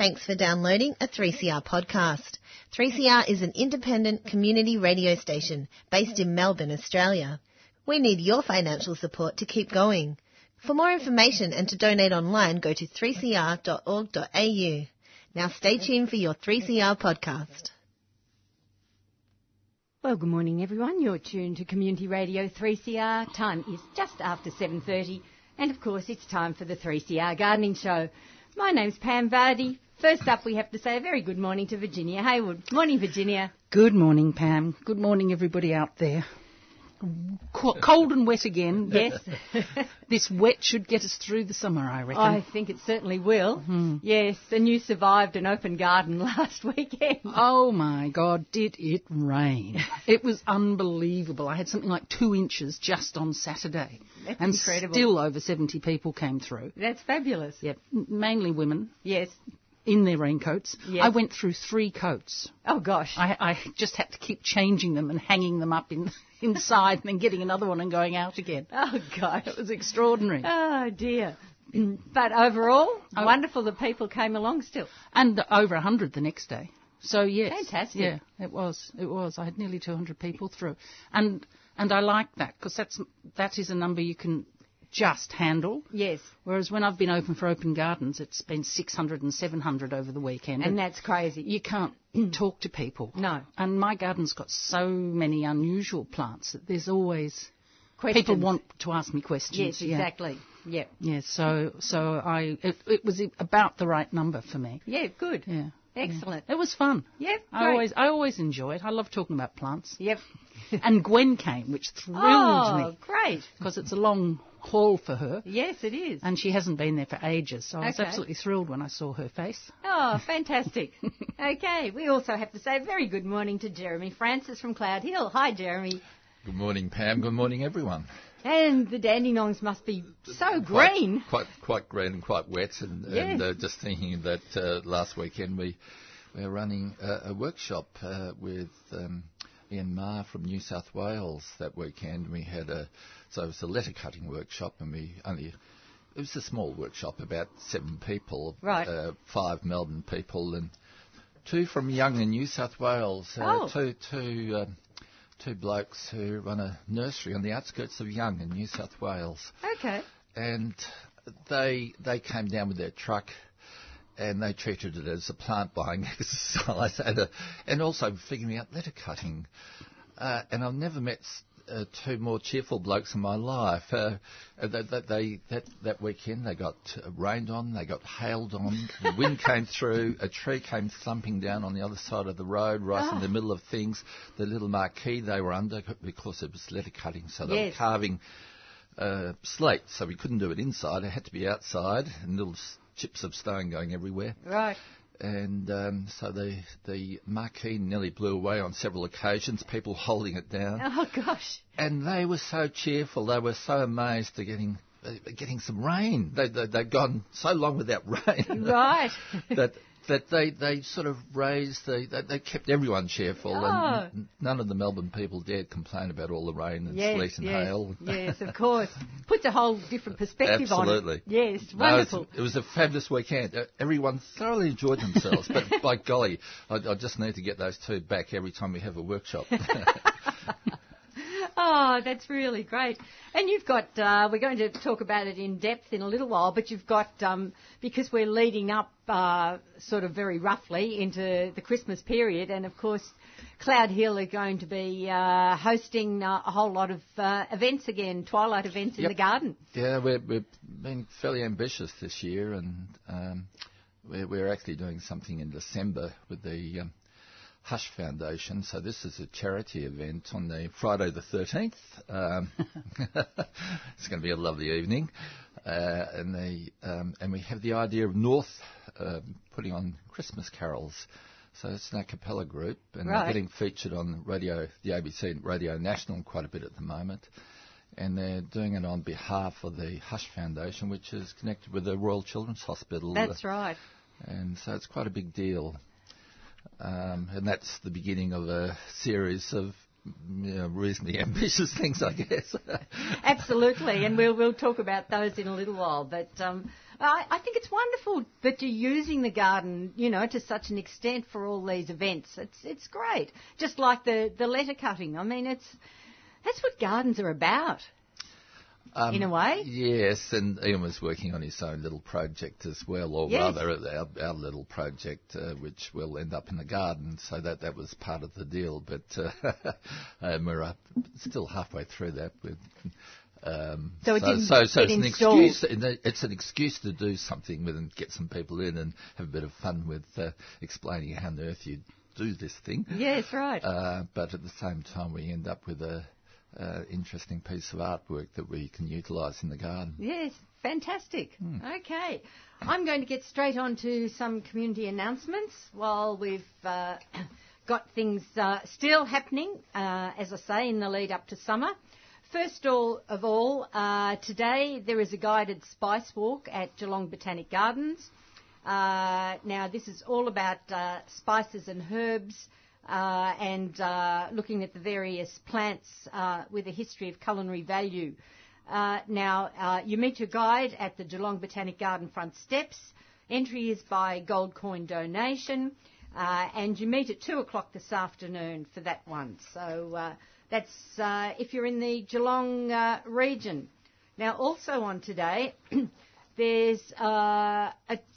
Thanks for downloading a 3CR podcast. 3CR is an independent community radio station based in Melbourne, Australia. We need your financial support to keep going. For more information and to donate online, go to 3cr.org.au. Now stay tuned for your 3CR podcast. Well, good morning everyone. You're tuned to Community Radio 3CR. Time is just after 7.30 and of course it's time for the 3CR Gardening Show. My name's Pam Vardy. First up, we have to say a very good morning to Virginia Haywood. Morning, Virginia. Good morning, Pam. Good morning, everybody out there. Cold and wet again. Yes. this wet should get us through the summer, I reckon. I think it certainly will. Hmm. Yes, and you survived an open garden last weekend. Oh my God, did it rain? it was unbelievable. I had something like two inches just on Saturday. That's and incredible. still over 70 people came through. That's fabulous. Yep, mainly women Yes. In their raincoats. Yes. I went through three coats. Oh gosh. I, I just had to keep changing them and hanging them up in, inside and then getting another one and going out again. oh gosh. It was extraordinary. Oh dear. but overall, Oh. wonderful that people came along still. and over a 100 the next day. So yes, Fantastic. Yeah, it was. It was. I had nearly 200 people through, and and I like that because that's that is a number you can just handle. Yes. Whereas when I've been open for open gardens, it's been 600 and 700 over the weekend, And that's crazy. you can't talk to people. No. And my garden's got so many unusual plants that there's always Questions. people want to ask me questions. Yes, exactly. Yeah. Yeah, so so I it, it was about the right number for me. Yeah, good. Yeah. Excellent. It was fun. Yep, I always I always enjoy it. I love talking about plants. Yep. and Gwen came, which thrilled oh, me Oh, great. because it's a long haul for her, Yes, it is. and she hasn't been there for ages. So I was absolutely thrilled when I saw her face. Oh, fantastic. okay, we also have to say a very good morning to Jeremy Francis from Cloud Hill. Hi, Jeremy. Good morning, Pam. Good morning, everyone. And the dandenongs must be so Quite- green. Quite, quite green and quite wet. And, Yes. and uh, just thinking that uh, last weekend we we were running a, a workshop uh, with um, Ian Marr from New South Wales that weekend. We had a so it was a letter cutting workshop, and we only it was a small workshop, about seven people, Right. Uh, five Melbourne people, and two from Young in New South Wales. Uh, Oh. Two two. Um, Two blokes who run a nursery on the outskirts of Young in New South Wales Okay. and they they came down with their truck and they treated it as a plant buying exercise and, a, and also figuring out letter cutting. Uh, and I've never met uh, two more cheerful blokes in my life. Uh, uh, that, that, they, that, that weekend they got rained on, they got hailed on, the wind came through, a tree came thumping down on the other side of the road, right in the middle of things. The little marquee they were under because it was letter cutting, so they Yes. were carving uh, slate, so we couldn't do it inside. It had to be outside, and little chips of stone going everywhere. Right. And um, so the the marquee nearly blew away on several occasions. People holding it down, Oh, gosh. and they were so cheerful. They were so amazed to getting uh, getting some rain. They, they they'd gone so long without rain Right. that. That they, they sort of raised the they, they kept everyone cheerful Oh. and n- none of the Melbourne people dared complain about all the rain and yes, sleet and yes, hail. yes, of course. Puts a whole different perspective on it. Absolutely. Yes, No, wonderful. it was a fabulous weekend. Everyone thoroughly enjoyed themselves. but by golly, I, I just need to get those two back every time we have a workshop. Oh, that's really great. And you've got, uh, we're going to talk about it in depth in a little while, but you've got, um, because we're leading up uh, sort of very roughly into the Christmas period, and of course, Cloud Hill are going to be uh, hosting uh, a whole lot of uh, events again, twilight events in the garden. yeah, we're, we've been fairly ambitious this year, and um, we're, we're actually doing something in December with the um, Hush Foundation. So this is a charity event on the Friday the 13th. Um, it's going to be a lovely evening. Uh, and, the, um, and we have the idea of North um, putting on Christmas carols. So it's an a cappella group, and Right. they're getting featured on radio, the ABC Radio National quite a bit at the moment. And they're doing it on behalf of the Hush Foundation, which is connected with the Royal Children's Hospital. That's right. And so it's quite a big deal. Um, and that's the beginning of a series of you know, reasonably ambitious things, I guess. Absolutely, and we'll we'll talk about those in a little while. But um, I, I think it's wonderful that you're using the garden, you know, to such an extent for all these events. It's it's great. Just like the the letter cutting. I mean, it's that's what gardens are about. Um, in a way. Yes, and Ian was working on his own little project as well, or Yes. rather our, our little project, uh, which will end up in the garden. So that that was part of the deal. But uh, and we're up, still halfway through that. With, um, So it didn't so, so get it's an excuse. It's an excuse to do something with and get some people in and have a bit of fun with uh, explaining how on earth you do this thing. Yes, right. Uh, but at the same time, we end up with a uh, interesting piece of artwork that we can utilise in the garden. Yes, fantastic. Hmm. Okay. I'm going to get straight on to some community announcements while we've uh, got things uh, still happening, uh, as I say, in the lead up to summer. First all of all, uh, today there is a guided spice walk at Geelong Botanic Gardens. Uh, now, this is all about uh, spices and herbs uh, and uh, looking at the various plants uh, with a history of culinary value. Uh, now, you meet your guide at the Geelong Botanic Garden front steps. Entry is by gold coin donation, uh, and you meet at 2 o'clock this afternoon for that one. So uh, that's uh, if you're in the Geelong region. Now, also on today, there's a,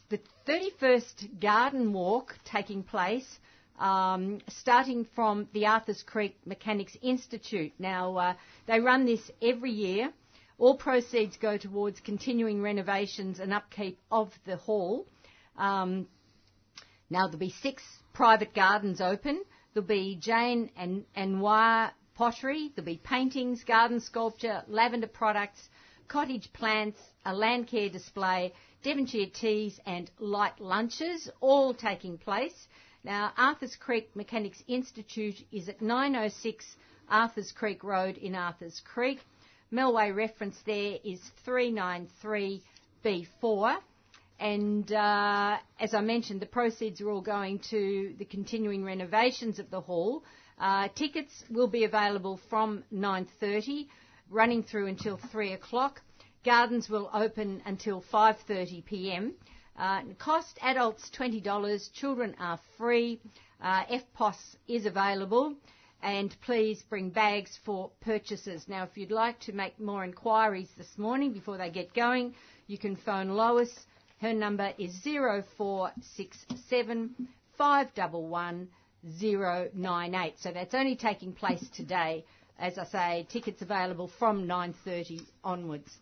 the 31st Garden Walk taking place um, starting from the Arthurs Creek Mechanics Institute. Now, uh, they run this every year. All proceeds go towards continuing renovations and upkeep of the hall. Um, now, there'll be six private gardens open. There'll be Jane and, Noir pottery. There'll be paintings, garden sculpture, lavender products, cottage plants, a land care display, Devonshire teas and light lunches, all taking place. Now, Arthurs Creek Mechanics Institute is at 906 Arthurs Creek Road in Arthurs Creek. Melway reference there is 393B4. And uh, as I mentioned, the proceeds are all going to the continuing renovations of the hall. Uh, tickets will be available from 9:30, running through until 3 o'clock. Gardens will open until 5:30 p.m. Uh, cost adults $20, children are free. Uh, EFTPOS is available, and please bring bags for purchases. Now, if you'd like to make more inquiries this morning before they get going, you can phone Lois. Her number is 0467 511 098. So that's only taking place today. As I say, tickets available from 9:30 onwards.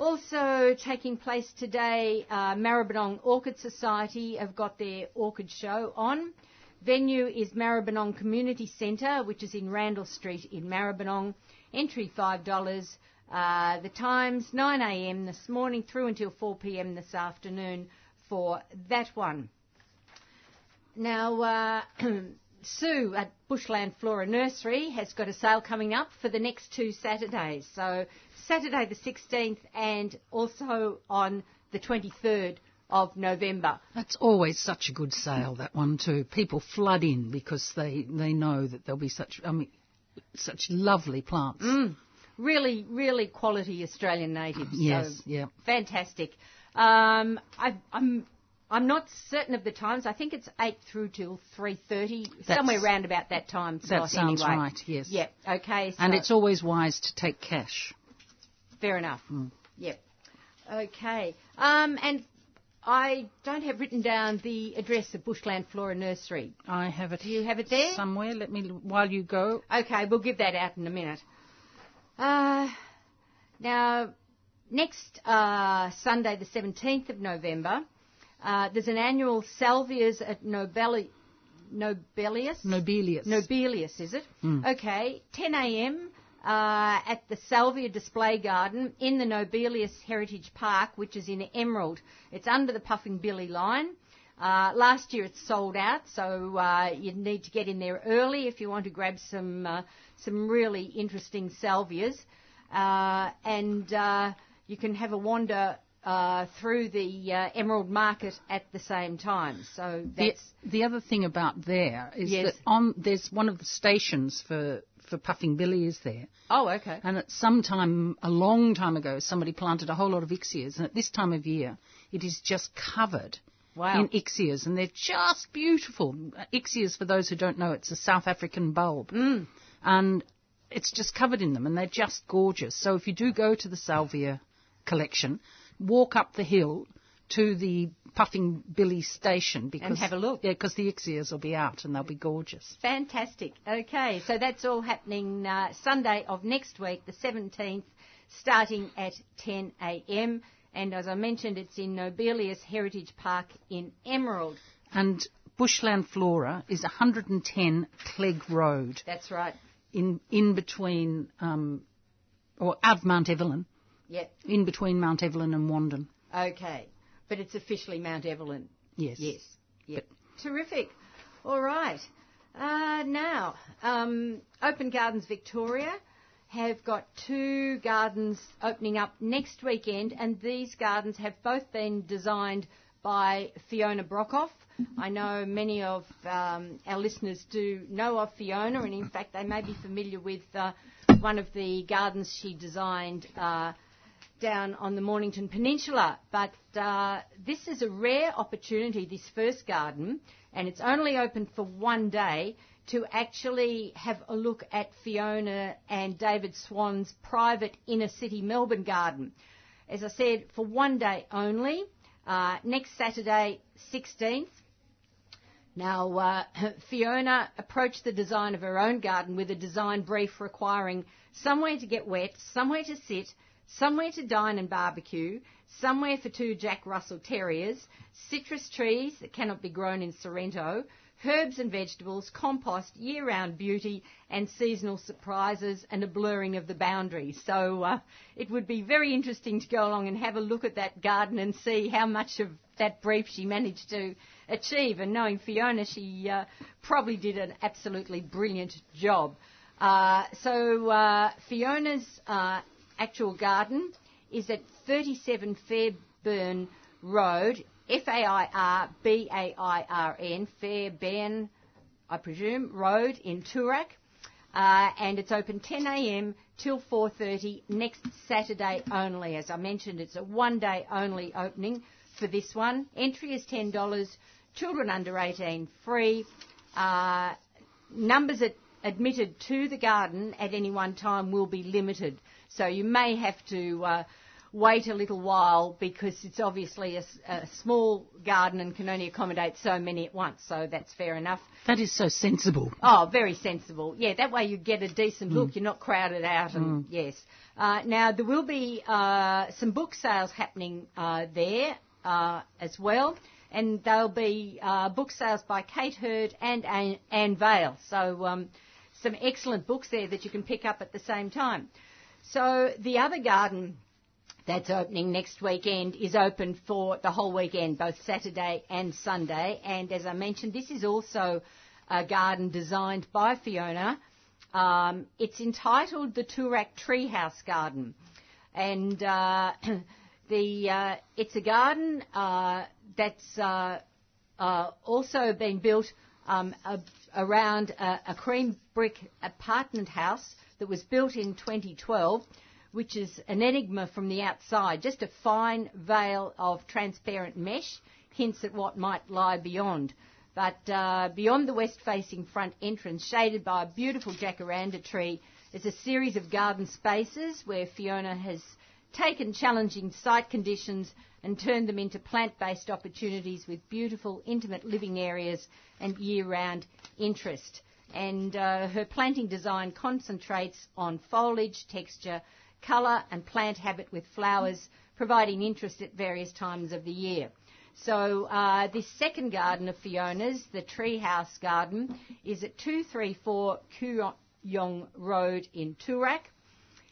Also taking place today, uh, Maribyrnong Orchid Society have got their orchid show on. Venue is Maribyrnong Community Centre, which is in Randall Street in Maribyrnong. Entry $5. Uh, the times 9am this morning through until 4pm this afternoon for that one. Now, uh, Sue at Bushland Flora Nursery has got a sale coming up for the next two Saturdays. So, Saturday the 16th and also on the 23rd of November. That's always such a good sale, that one too. People flood in because they, they know that there'll be such, I mean, such lovely plants. Really, really quality Australian natives. Yes, so yeah. Fantastic. Um, I, I'm. I'm not certain of the times. I think it's eight through till three thirty, somewhere around about that time. slot That sounds anyway. right, yes. Yeah. Okay. And it's always wise to take cash. Fair enough. Yep. Okay. Um, and I don't have written down the address of Bushland Flora Nursery. I have it Do you have it there? somewhere. Let me, while you go. Okay, we'll give that out in a minute. Uh, now, next uh, Sunday, the 17th of November, uh, there's an annual Salvias at Nobeli- Nobelius? Nobelius. Nobelius, is it? Okay, 10 a.m. Uh, at the Salvia Display Garden in the Nobelius Heritage Park, which is in Emerald. It's under the Puffing Billy line. Uh, last year it sold out, so uh, you need to get in there early if you want to grab some uh, some really interesting salvias. Uh, and uh, you can have a wander uh, through the uh, Emerald Market at the same time. So The, that's the other thing about there is Yes. that on there's one of the stations for for puffing billy is there, oh okay. and at some time a long time ago somebody planted a whole lot of ixias, and at this time of year it is just covered Wow. in ixias, and they're just beautiful. Ixias, for those who don't know, it's a South African bulb, Mm. and it's just covered in them, and they're just gorgeous. So if you do go to the Salvia collection, walk up the hill to the Puffing Billy station because and have a look. Yeah, because the ixias will be out and they'll be gorgeous. Fantastic. Okay, so that's all happening uh, Sunday of next week, the 17th, starting at 10 a.m. And as I mentioned, it's in Nobelius Heritage Park in Emerald. And Bushland Flora is 110 Clegg Road That's right. in in between, um, or of Mount Evelyn, Yep. in between Mount Evelyn and Wandin. Okay. But it's officially Mount Evelyn. Yes. Yes. Yep. Terrific. All right. Uh, now, um, Open Gardens Victoria have got two gardens opening up next weekend, and these gardens have both been designed by Fiona Brockhoff. I know many of um, our listeners do know of Fiona, and in fact, they may be familiar with uh, one of the gardens she designed. Uh, down on the Mornington Peninsula. But uh, this is a rare opportunity, this first garden, and it's only open for one day to actually have a look at Fiona and David Swan's private inner city Melbourne garden. As I said, for one day only, uh, next Saturday, 16th. Now, uh, Fiona approached the design of her own garden with a design brief requiring somewhere to get wet, somewhere to sit, somewhere to dine and barbecue, somewhere for two Jack Russell Terriers, citrus trees that cannot be grown in Sorrento, herbs and vegetables, compost, year-round beauty, and seasonal surprises, and a blurring of the boundaries. So uh, it would be very interesting to go along and have a look at that garden and see how much of that brief she managed to achieve. And knowing Fiona, she uh, probably did an absolutely brilliant job. Uh, so uh, Fiona's uh, actual garden is at 37 Fairburn Road, F-A-I-R-B-A-I-R-N, Fairbairn, I presume, Road in Toorak. Uh, and it's open 10am till 4.30 next Saturday only. As I mentioned, it's a one day only opening for this one. Entry is $10, children under 18 free. Uh, numbers at, admitted to the garden at any one time will be limited. So you may have to uh, wait a little while because it's obviously a small garden and can only accommodate so many at once. So that's fair enough. That is so sensible. Oh, very sensible. Yeah, that way you get a decent look. You're not crowded out, and yes. Uh, now there will be uh, some book sales happening uh, there uh, as well, and there'll be uh, book sales by Kate Hurd and Anne, Anne Vale. So um, some excellent books there that you can pick up at the same time. So the other garden that's opening next weekend is open for the whole weekend, both Saturday and Sunday. And as I mentioned, this is also a garden designed by Fiona. Um, it's entitled the Toorak Treehouse Garden, and uh, the uh, it's a garden uh, that's uh, uh, also been built um, a, around a, a cream brick apartment house that was built in 2012, which is an enigma from the outside, just a fine veil of transparent mesh, hints at what might lie beyond. But uh, beyond the west-facing front entrance, shaded by a beautiful jacaranda tree, is a series of garden spaces where Fiona has taken challenging site conditions and turned them into plant-based opportunities with beautiful, intimate living areas and year-round interest. And uh, her planting design concentrates on foliage, texture, colour and plant habit with flowers, providing interest at various times of the year. So uh, this second garden of Fiona's, the Treehouse Garden, is at 234 Kooyong Road in Toorak.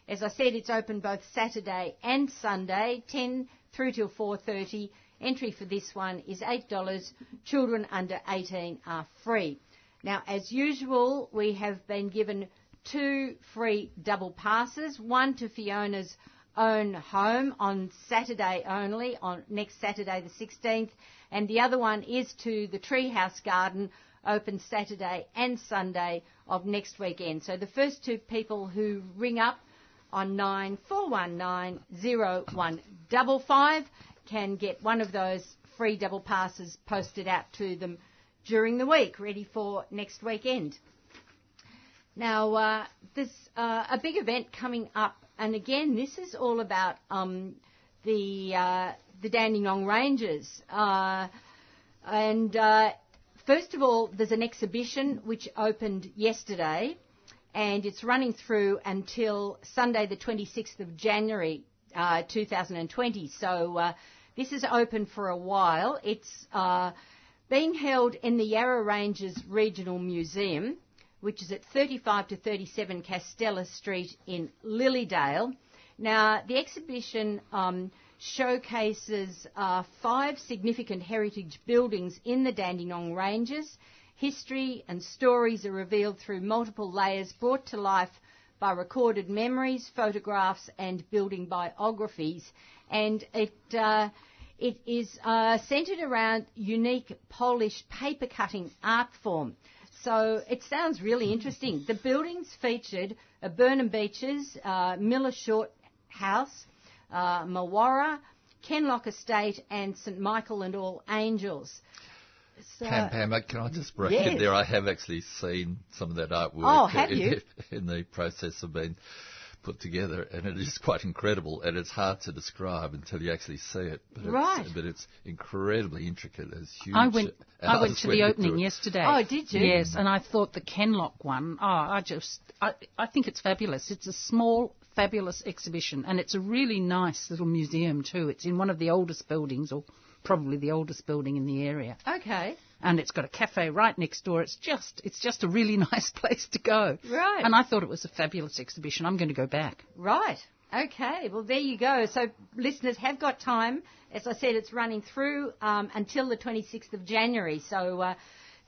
As I said, it's open both Saturday and Sunday, 10 through till 4.30. Entry for this one is $8. Children under 18 are free. Now, as usual, we have been given two free double passes, one to Fiona's own home on Saturday only, on next Saturday the 16th, and the other one is to the Treehouse Garden, open Saturday and Sunday of next weekend. So the first two people who ring up on 94190155 can get one of those free double passes posted out to them during the week, ready for next weekend. Now, uh, there's uh, a big event coming up, and again, this is all about um, the uh, the Dandenong Ranges. Uh, and uh, first of all, there's an exhibition which opened yesterday, and it's running through until Sunday, the 26th of January, uh, 2020. So this is open for a while. It's being held in the Yarra Ranges Regional Museum, which is at 35 to 37 Castella Street in Lilydale. Now, the exhibition um, showcases uh, five significant heritage buildings in the Dandenong Ranges. History and stories are revealed through multiple layers brought to life by recorded memories, photographs, and building biographies. And it uh, it is uh, centred around unique Polish paper cutting art form. So it sounds really interesting. The buildings featured a Burnham Beeches, uh, Miller Short House, uh, Mawarra, Kenlock Estate, and St Michael and All Angels. So, Pam, Pam, can I just break yes. in there? I have actually seen some of that artwork. Oh, have in, you? In the process of being put together, and it is quite incredible, and it's hard to describe until you actually see it. But right. It's, but it's incredibly intricate. It's huge. I went. I went to the opening yesterday. Oh, did you? Yes, and I thought the Kenlock one. Oh, I just. I, I think it's fabulous. It's a small, fabulous exhibition, and it's a really nice little museum too. It's in one of the oldest buildings, or probably the oldest building in the area. Okay and it's got a cafe right next door. It's just it's just a really nice place to go. Right. And I thought it was a fabulous exhibition. I'm going to go back. Right. Okay. Well, there you go. So listeners have got time. As I said, it's running through um, until the 26th of January. So uh,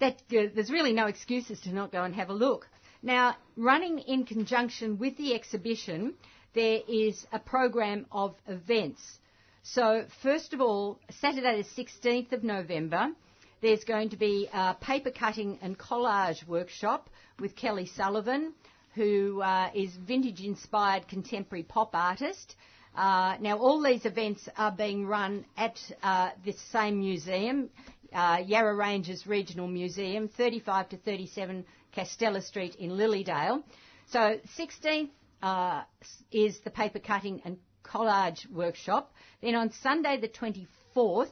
that uh, there's really no excuses to not go and have a look. Now, running in conjunction with the exhibition, there is a program of events. So, first of all, Saturday the 16th of November, there's going to be a paper cutting and collage workshop with Kelly Sullivan, who uh, is vintage inspired contemporary pop artist. Uh, now, all these events are being run at uh, this same museum, uh, Yarra Ranges Regional Museum, 35 to 37 Castella Street in Lilydale. So, 16th uh, is the paper cutting and collage workshop. Then on Sunday, the 24th,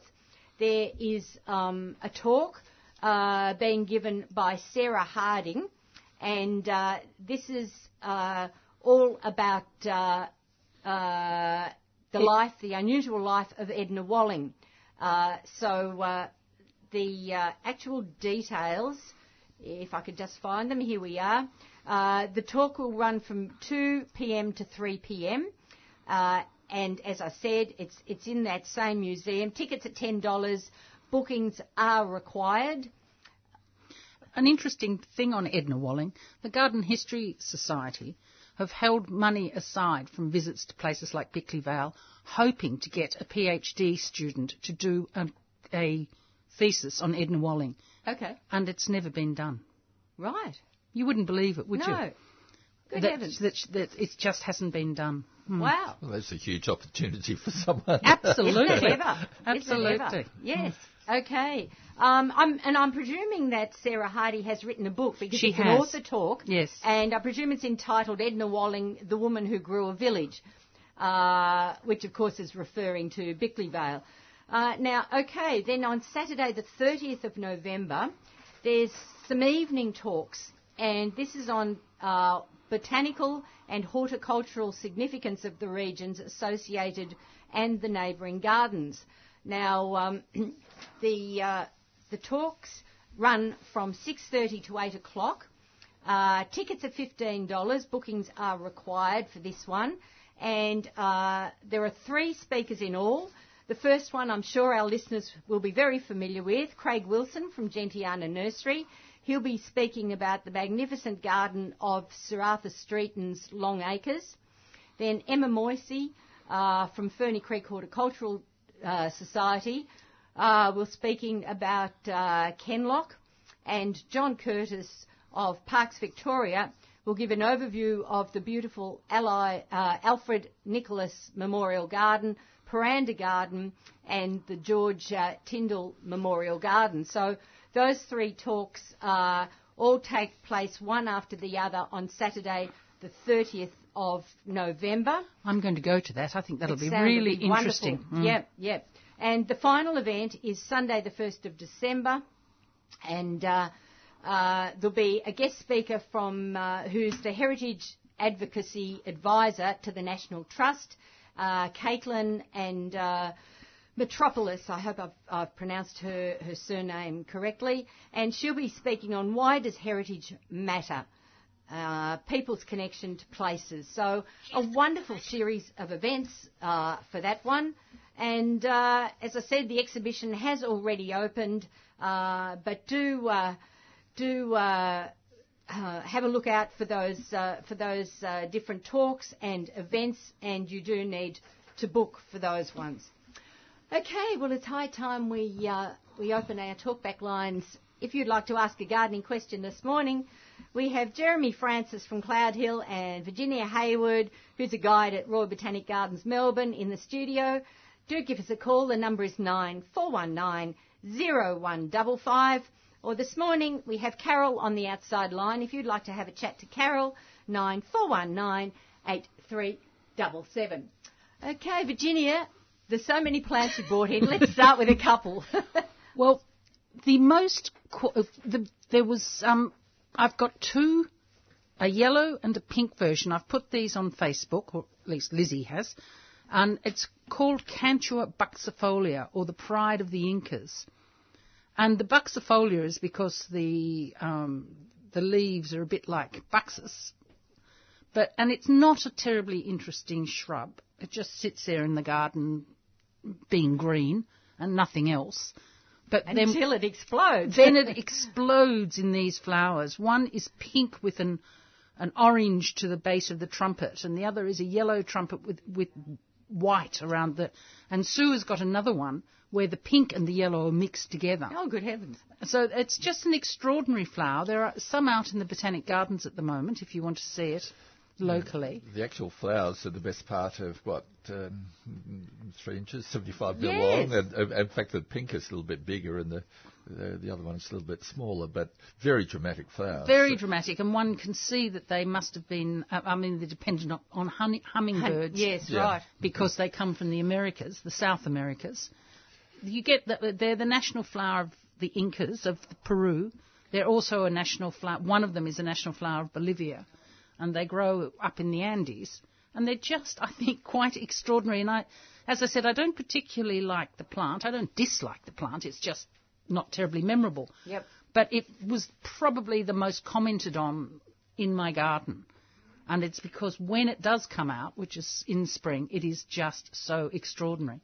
there is um, a talk uh, being given by Sarah Harding, and uh, this is uh, all about uh, uh, the life, the unusual life of Edna Walling. Uh, so the actual details, if I could just find them, here we are. the talk will run from 2 p.m. to 3 p.m. And as I said, it's, it's in that same museum. Tickets at $10. Bookings are required. An interesting thing on Edna Walling, the Garden History Society have held money aside from visits to places like Bickley Vale, hoping to get a PhD student to do a, a thesis on Edna Walling. Okay. And it's never been done. Right. You wouldn't believe it, would no. you? No. Good that, heavens. That, that it just hasn't been done. Hmm. Wow. Well, that's a huge opportunity for someone. Absolutely. Isn't it ever? Absolutely. Isn't it ever? Yes. Okay. Um, I'm, and I'm presuming that Sarah Hardy has written a book because she it's has. an author talk. Yes. And I presume it's entitled Edna Walling, The Woman Who Grew a Village, uh, which of course is referring to Bickley Vale. Uh, now, okay, then on Saturday the 30th of November, there's some evening talks, and this is on uh, botanical and horticultural significance of the regions associated and the neighbouring gardens. Now, um, the uh, the talks run from 6:30 to 8 o'clock. Uh, tickets are $15. Bookings are required for this one, and uh, there are three speakers in all. The first one, I'm sure our listeners will be very familiar with, Craig Wilson from Gentiana Nursery. He'll be speaking about the magnificent garden of Sir Arthur Streeton's Long Acres. Then Emma Moisey uh, from Ferny Creek Horticultural uh, Society. Uh, we're speaking about uh, Kenlock, and John Curtis of Parks Victoria will give an overview of the beautiful Ally, uh, Alfred Nicholas Memorial Garden, Pirianda Garden, and the George uh, Tindale Memorial Garden. So those three talks uh, all take place one after the other on Saturday, the 30th of November. I'm going to go to that. I think that'll It be really wonderful. interesting. Mm. Yep, yep. And the final event is Sunday, the 1st of December, and uh, uh, there'll be a guest speaker from uh, who's the Heritage Advocacy Advisor to the National Trust, uh, Caitlin and uh, Metropolis. I hope I've, I've pronounced her, her surname correctly, and she'll be speaking on why does heritage matter uh, people's connection to places. So a wonderful series of events uh, for that one. And uh, as I said, the exhibition has already opened, uh, but do uh, do uh, uh, have a look out for those uh, for those uh, different talks and events, and you do need to book for those ones. Okay, well it's high time we uh, we open our talkback lines. If you'd like to ask a gardening question this morning, we have Jeremy Francis from Cloud Hill and Virginia Hayward, who's a guide at Royal Botanic Gardens Melbourne, in the studio. Do give us a call. The number is nine four one nine zero one double five. Or this morning we have Carol on the outside line. If you'd like to have a chat to Carol, nine four one nine eight three double seven. Okay, Virginia, there's so many plants you brought in. Let's start with a couple. Well, the most uh, the, there was um, I've got two, a yellow and a pink version. I've put these on Facebook, or at least Lizzie has, and it's called Cantua buxifolia, or the pride of the Incas. And the buxifolia is because the um, the leaves are a bit like buxus, but and it's not a terribly interesting shrub. It just sits there in the garden, being green and nothing else. But then Until it explodes. then it explodes in these flowers. One is pink with an an orange to the base of the trumpet, and the other is a yellow trumpet with with white around the. And Sue has got another one where the pink and the yellow are mixed together. oh, good heavens. So it's just an extraordinary flower. There are some out in the botanic gardens at the moment, if you want to see it locally. The actual flowers are the best part of what um, three inches, 75 mil Yes. long. And, uh, in fact, the pink is a little bit bigger, and the the, the other one is a little bit smaller, but very dramatic flowers. Very dramatic, and one can see that they must have been. uh, I mean, they're dependent on, on honey, hummingbirds. Yes, Yeah. right. because they come from the Americas, the South Americas. You get that they're the national flower of the Incas of Peru. They're also a national flower. One of them is a national flower of Bolivia, and they grow up in the Andes. And they're just, I think, quite extraordinary. And I, as I said, I don't particularly like the plant. I don't dislike the plant. It's just not terribly memorable. Yep. But it was probably the most commented on in my garden. And it's because when it does come out, which is in spring, it is just so extraordinary.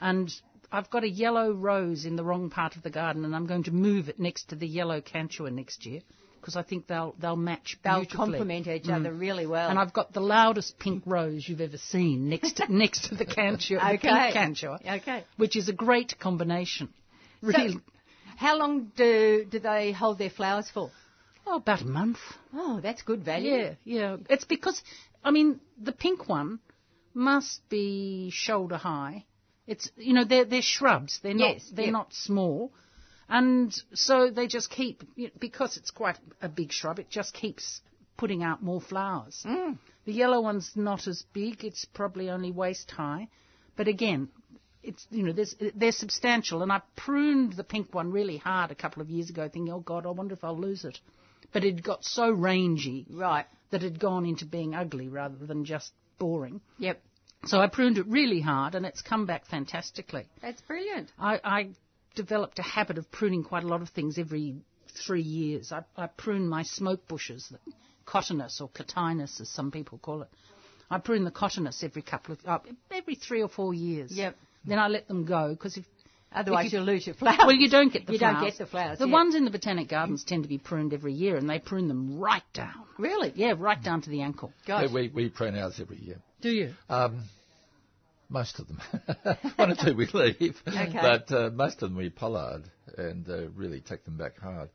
And I've got a yellow rose in the wrong part of the garden, and I'm going to move it next to the yellow cantua next year because I think they'll they'll match They'll complement each other mm. really well. And I've got the loudest pink rose you've ever seen next to, next to the cantua, the Okay. pink cantua, Okay. which is a great combination. Really, How long do do they hold their flowers for? oh, about a month. Oh, that's good value. Yeah, yeah. It's because, I mean, the pink one must be shoulder high. It's, you know, they're, they're shrubs. They're not, Yes, they're yep. not small. And so they just keep, you know, because it's quite a big shrub, it just keeps putting out more flowers. Mm. The yellow one's not as big. It's probably only waist high. But again, it's, you know, there's, they're substantial. And I pruned the pink one really hard a couple of years ago thinking, oh God, I wonder if I'll lose it. But it got so rangy Right. that it had gone into being ugly rather than just boring. Yep. So I pruned it really hard and it's come back fantastically. That's brilliant. I, I developed a habit of pruning quite a lot of things every three years. I, I prune my smoke bushes, the cotinus or cotinus as some people call it. I prune the cotinus every couple of, uh, every three or four years. Yep. Then I let them go because if Otherwise, If you- you'll lose your flowers. well, you don't get the You flowers. don't get the flowers. The yeah. ones in the botanic gardens tend to be pruned every year, and they prune them right down. Really? Yeah, right down to the ankle. Gosh. Yeah, we, we prune ours every year. Do you? Um, Most of them. One or two we leave. Okay. But uh, most of them we pollard and uh, really take them back hard.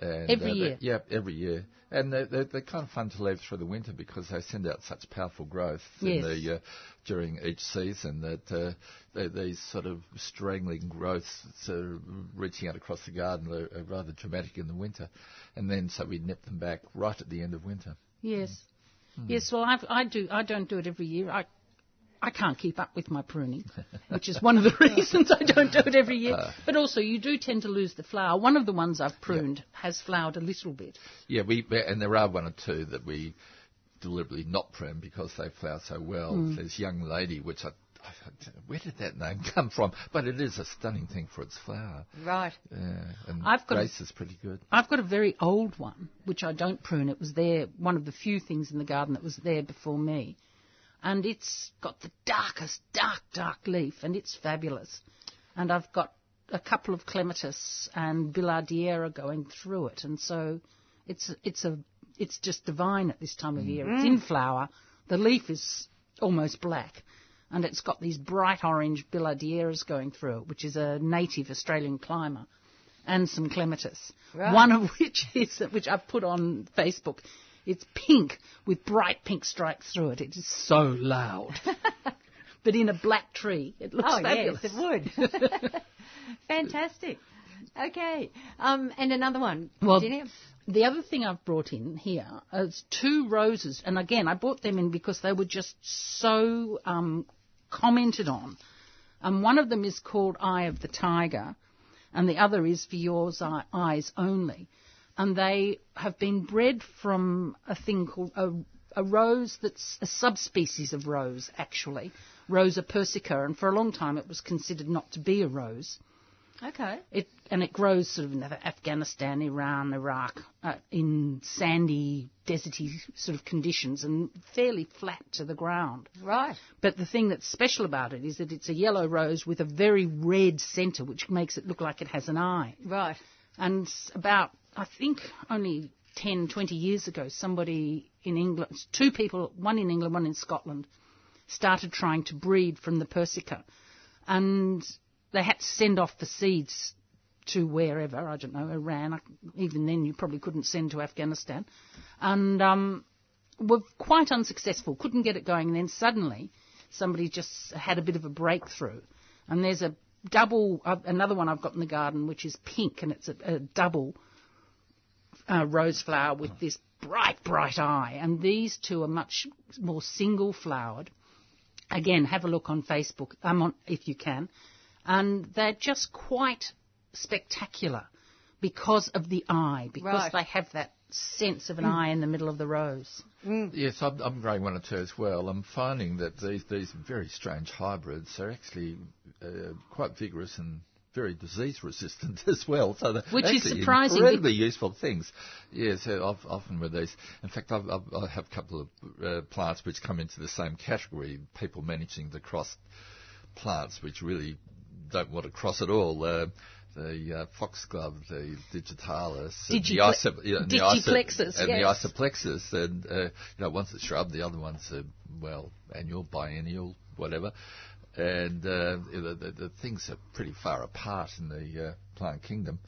And, Every uh, they- year? Yeah, every year. And they're, they're, they're kind of fun to leave through the winter because they send out such powerful growth in Yes. the, uh, during each season that uh, they, these sort of strangling growths sort of reaching out across the garden are, are rather dramatic in the winter. And then so we nip them back right at the end of winter. Yes. Hmm. Yes, well, I've, I do. I don't do it every year. I, I can't keep up with my pruning, which is one of the reasons I don't do it every year. Uh. but also, you do tend to lose the flower. One of the ones I've pruned has flowered a little bit. Yeah, we and there are one or two that we deliberately not prune because they flower so well. Hmm. There's young lady, which I, I don't know, where did that name come from? But it is a stunning thing for its flower. Right. Yeah, and I've got a- Grace is pretty good. I've got a very old one, which I don't prune. It was there, one of the few things in the garden that was there before me. And it's got the darkest, dark, dark leaf, and it's fabulous. And I've got a couple of clematis and billardiera going through it, and so it's it's a it's just divine at this time of mm. year. It's in flower. The leaf is almost black, and it's got these bright orange billardieras going through it, which is a native Australian climber and some clematis. Right. One of which is which I've put on Facebook. It's pink with bright pink stripes through it. It is so loud. but in a black tree, it looks Oh, fabulous. yes, it would. Fantastic. Okay. Um, and another one. Well, The other thing I've brought in here is two roses, and again, I brought them in because they were just so um, commented on. And one of them is called Eye of the Tiger, and the other is For Yours Eyes Only. And they have been bred from a thing called a, a rose that's a subspecies of rose, actually, Rosa persica, and for a long time it was considered not to be a rose. Okay. It and it grows sort of in Afghanistan, Iran, Iraq, uh, in sandy, deserty sort of conditions, and fairly flat to the ground. Right. But the thing that's special about it is that it's a yellow rose with a very red centre, which makes it look like it has an eye. Right. And about, I think, only 10, 20 years ago, somebody in England, two people, one in England, one in Scotland, started trying to breed from the Persica. And they had to send off the seeds to wherever, I don't know, Iran. Even then, you probably couldn't send to Afghanistan. And um, were quite unsuccessful, couldn't get it going. And then suddenly, somebody just had a bit of a breakthrough. And there's a double, uh, another one I've got in the garden, which is pink, and it's a, a double uh, rose flower with this bright, bright eye. And these two are much more single flowered. Again, have a look on Facebook, um, on, if you can. And they're just quite spectacular because of the eye, because Right. they have that sense of an eye in the middle of the rose. Yes, I'm, I'm growing one or two as well. I'm finding that these these very strange hybrids are actually uh, quite vigorous and very disease resistant as well. So they're Which is surprising Incredibly useful things. Yes, yeah, so often with these. In fact, I've, I've, I have a couple of uh, plants which come into the same category. People managing to cross plants which really don't want to cross at all. Uh, the uh, foxglove, the digitalis, and the, Digiple- and the iso- Digiplexis, and yes. the isoplexis, and uh, you know, one's a shrub, the other one's a well annual, biennial, whatever. And uh, the, the, the things are pretty far apart in the uh, plant kingdom.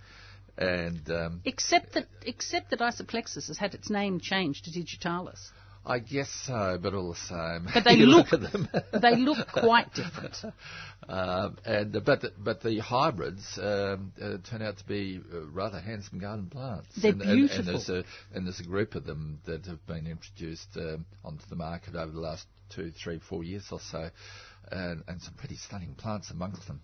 And um, Except that, except that Isoplexis has had its name changed to Digitalis. I guess so, but all the same. But they look- them. They look quite different. Um, and uh, but the, but the hybrids um, uh, turn out to be uh, rather handsome garden plants. They're and, and- And, beautiful. there's a and there's a group of them that have been introduced um, onto the market over the last two, three, four years or so, and, and some pretty stunning plants amongst them.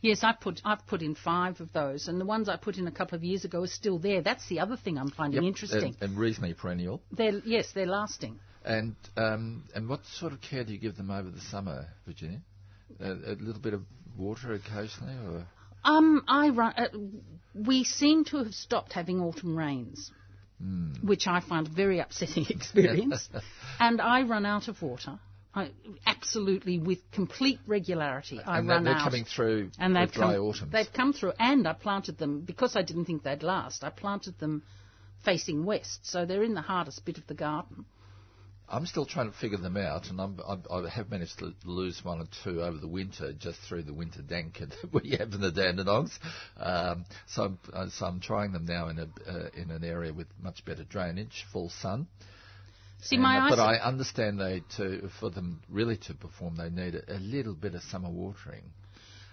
Yes, I've put I've put in five of those, and the ones I put in a couple of years ago are still there. That's the other thing I'm finding Yep, interesting. and, and reasonably perennial. They're yes, they're lasting. And um, and what sort of care do you give them over the summer, Virginia? A, a little bit of water occasionally, or Um, I run. Uh, we seem to have stopped having autumn rains, Hmm. which I find a very upsetting experience. and I run out of water. I, absolutely, with complete regularity, I and run they're out, coming through and they've dry come, autumns. They've come through, and I planted them because I didn't think they'd last. I planted them facing west, so they're in the hardest bit of the garden. I'm still trying to figure them out, and I'm, I'm, I have managed to lose one or two over the winter just through the winter dank that we have in the Dandenongs. Um, so, I'm, uh, so I'm trying them now in a uh, in an area with much better drainage, full sun. See, And, my eyes. but I understand they to for them really to perform, they need a, a little bit of summer watering.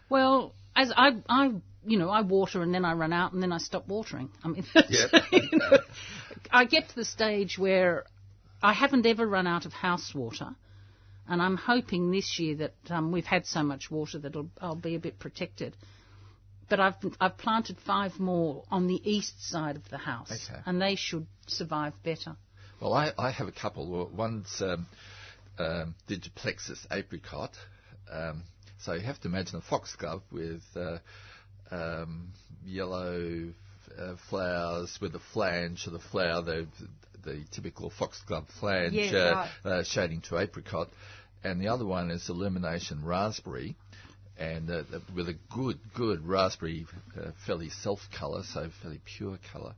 Well, as I, I, you know, I water and then I run out and then I stop watering. I mean, Yep. you know, I get to the stage where I haven't ever run out of house water, and I'm hoping this year that um, we've had so much water that I'll, I'll be a bit protected. But I've I've planted five more on the east side of the house, Okay. and they should survive better. Well, I, I have a couple. One's um, um, Digiplexis apricot. Um, so you have to imagine a foxglove with uh, um, yellow uh, flowers with a flange of the flower, the, the typical foxglove flange Yes, uh, right. uh, shading to apricot. And the other one is illumination raspberry. And uh, with a good, good raspberry, uh, fairly self colour, so fairly pure colour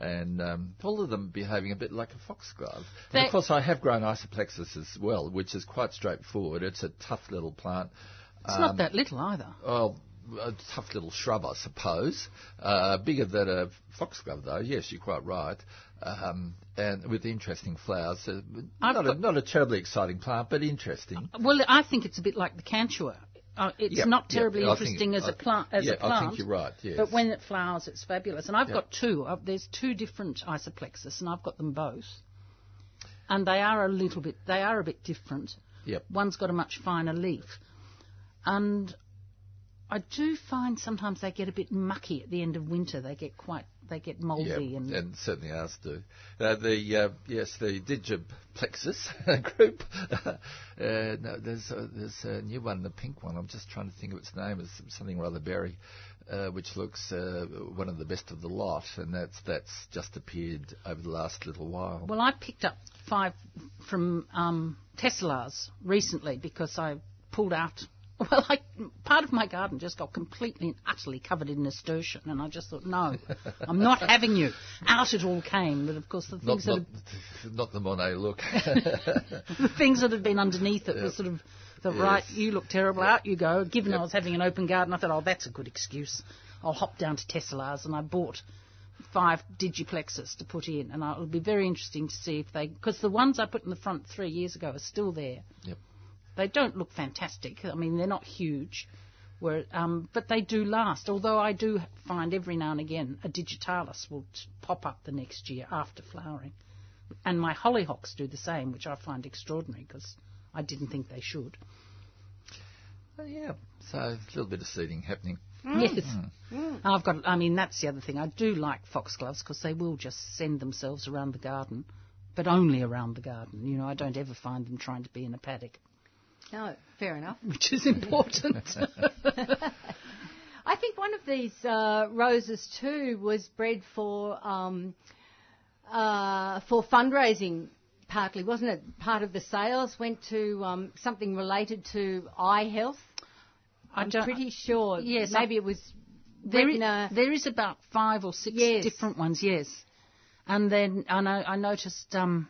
and um, all of them behaving a bit like a foxglove. And of course, I have grown isoplexis as well, which is quite straightforward. It's a tough little plant. It's Um, not that little either. Well, a tough little shrub, I suppose. Uh, bigger than a foxglove, though. Yes, you're quite right. Um, and with interesting flowers. Uh, not, a, not a terribly exciting plant, but interesting. Well, I think it's a bit like the cantua. Uh, it's Yep, not yep, terribly think- interesting as I- a plant. As yeah, a plant, I think you're right. Yes. But when it flowers, it's fabulous. And I've Yep. got two. Uh, there's two different isoplexis, and I've got them both. And they are a little bit. They are a bit different. Yep. One's got a much finer leaf, and I do find sometimes they get a bit mucky at the end of winter. They get quite. They get mouldy Yeah, and. and certainly ours do. Uh, the uh, yes, the Digiplexis group. uh, no, there's a, there's a new one, the pink one. I'm just trying to think of its name. It's something rather berry, uh, which looks uh, one of the best of the lot, and that's that's just appeared over the last little while. Well, I picked up five from um, Tesselaar's recently because I pulled out. Well, I, part of my garden just got completely and utterly covered in nasturtium, and I just thought, no, I'm not having you. Out it all came, but of course the not, things that not, not the Monet look. the things that had been underneath it were sort of the Yes. right. You look terrible. Out you go. Given I was having an open garden, I thought, oh, that's a good excuse. I'll hop down to Tesselaar's, and I bought five Digiplexis to put in, and it'll be very interesting to see if they because the ones I put in the front three years ago are still there. Yep. They don't look fantastic. I mean, they're not huge. Where, um, but they do last. Although I do find every now and again a digitalis will t- pop up the next year after flowering, and my hollyhocks do the same, which I find extraordinary because I didn't think they should. Oh, yeah, so a little bit of seeding happening. Mm. Yes, hmm. mm. I've got. I mean, that's the other thing. I do like foxgloves because they will just send themselves around the garden, but only around the garden. You know, I don't ever find them trying to be in a paddock, No, fair enough. which is important. I think one of these uh, roses too was bred for um, uh, for fundraising. Partly, wasn't it? Part of the sales went to um, something related to eye health. I I'm pretty sure. Yes, maybe it was There is, there is about five or six Yes. different ones, yes. And then I know I noticed um,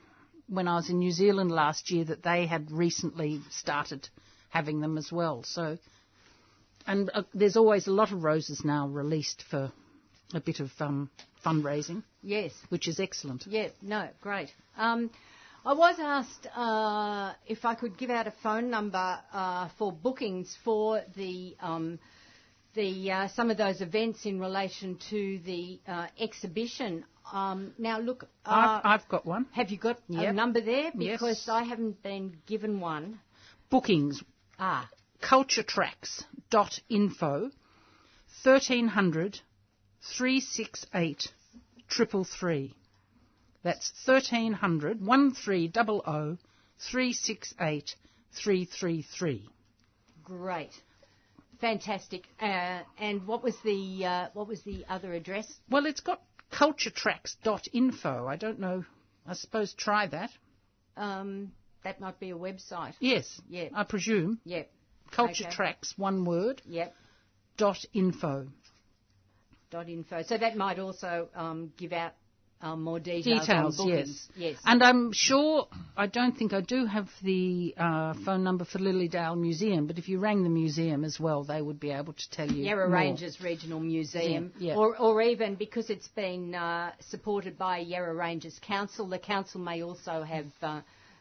when I was in New Zealand last year that they had recently started having them as well. So, and uh, there's always a lot of roses now released for a bit of um, fundraising, yes. which is excellent. Yeah, no, great. Um, I was asked uh, if I could give out a phone number uh, for bookings for the um, the uh, some of those events in relation to the uh, exhibition. Um, now, look, uh, I've, I've got one. have you got a number there? Yes. Because I haven't been given one. Bookings Ah, culturetracks.info 1300 368 333. That's 1300 1300 368 333. great, fantastic. Uh, and what was the uh, what was the other address? Well, it's got culturetracks.info. I don't know. I suppose try that. Um, that might be a website. Yes. Yeah. I presume. Yep. Culture Okay. Tracks, one word, Yep. dot info. dot info. So that might also um, give out um, more details. Details, on yes. Yes. And I'm sure, I don't think I do have the uh, phone number for Lilydale Museum, but if you rang the museum as well, they would be able to tell you. Yarra more. Ranges Regional Museum, Yeah, or, or even because it's been uh, supported by Yarra Ranges Council, the council may also have uh,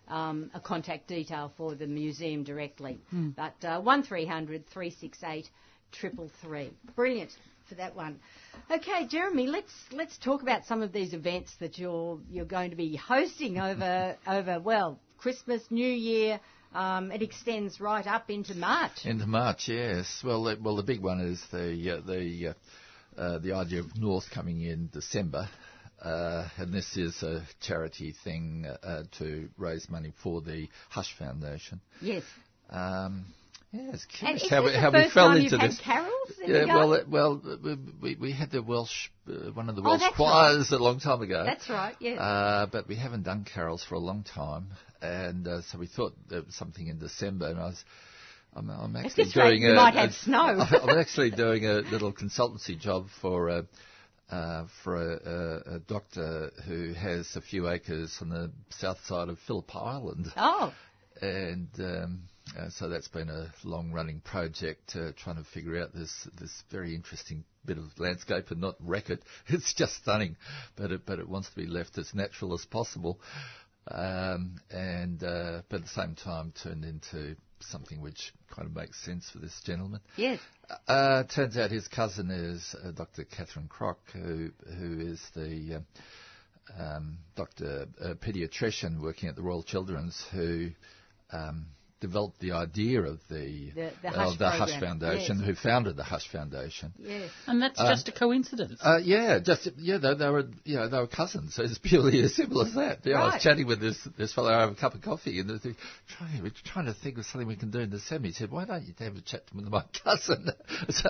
um, a contact detail for the museum directly. Hmm. But uh, 1300 368 333. Brilliant for that one. Okay, Jeremy, let's let's talk about some of these events that you're you're going to be hosting over over well Christmas, New Year. Um, it extends right up into March. Into March, yes. Well, the, well, the big one is the uh, the uh, uh, the idea of North coming in December, uh, and this is a charity thing uh, to raise money for the Hush Foundation. Yes. Um, yeah, it's curious how we, how we fell into this. carols yeah, well, well, we, we had the Welsh, uh, one of the Oh, Welsh that's choirs a long time ago. That's right, yes. Uh, but we haven't done carols for a long time, and uh, so we thought there was something in December, and I was. I'm, I'm actually doing a, might a- have snow. I'm actually doing a little consultancy job for a, uh, for a, a, a doctor who has a few acres on the south side of Phillip Island oh, and um, uh, so that's been a long-running project, uh, trying to figure out this this very interesting bit of landscape and not wreck it. It's just stunning, but it but it wants to be left as natural as possible, um, and uh, but at the same time turned into something which kind of makes sense for this gentleman. yes. Uh, turns out his cousin is uh, Dr. Catherine Crock, who who is the uh, um, doctor uh, pediatrician working at the Royal Children's, who um, developed the idea of the The- the of Hush the Hush Foundation, yes. who founded the Hush Foundation. Yes. And that's just a coincidence. Uh, yeah, just yeah, they, they were you know they were cousins. So it's purely as simple as that. Yeah, I was chatting with this this fellow over a cup of coffee, and they're trying we're trying to think of something we can do in December. He said, "Why don't you have a chat with my cousin?" so,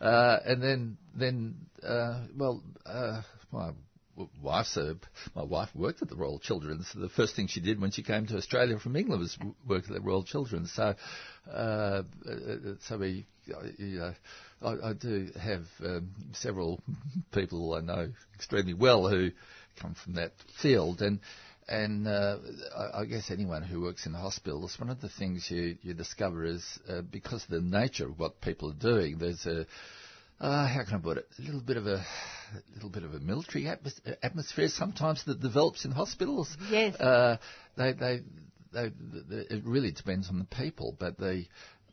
uh, and then then uh, well, uh, my w- wife's a, my wife worked at the Royal Children's. The first thing she did when she came to Australia from England was work at the Royal Children's. So, uh, uh, so we, uh, you know, I, I do have um, several people I know extremely well who come from that field, and and uh, I, I guess anyone who works in hospitals, one of the things you you discover is uh, because of the nature of what people are doing, there's a uh, how can I put it? A little bit of a, a little bit of a military atmos- atmosphere sometimes that develops in hospitals. Yes. Uh, they, they, they, they, it really depends on the people, but they,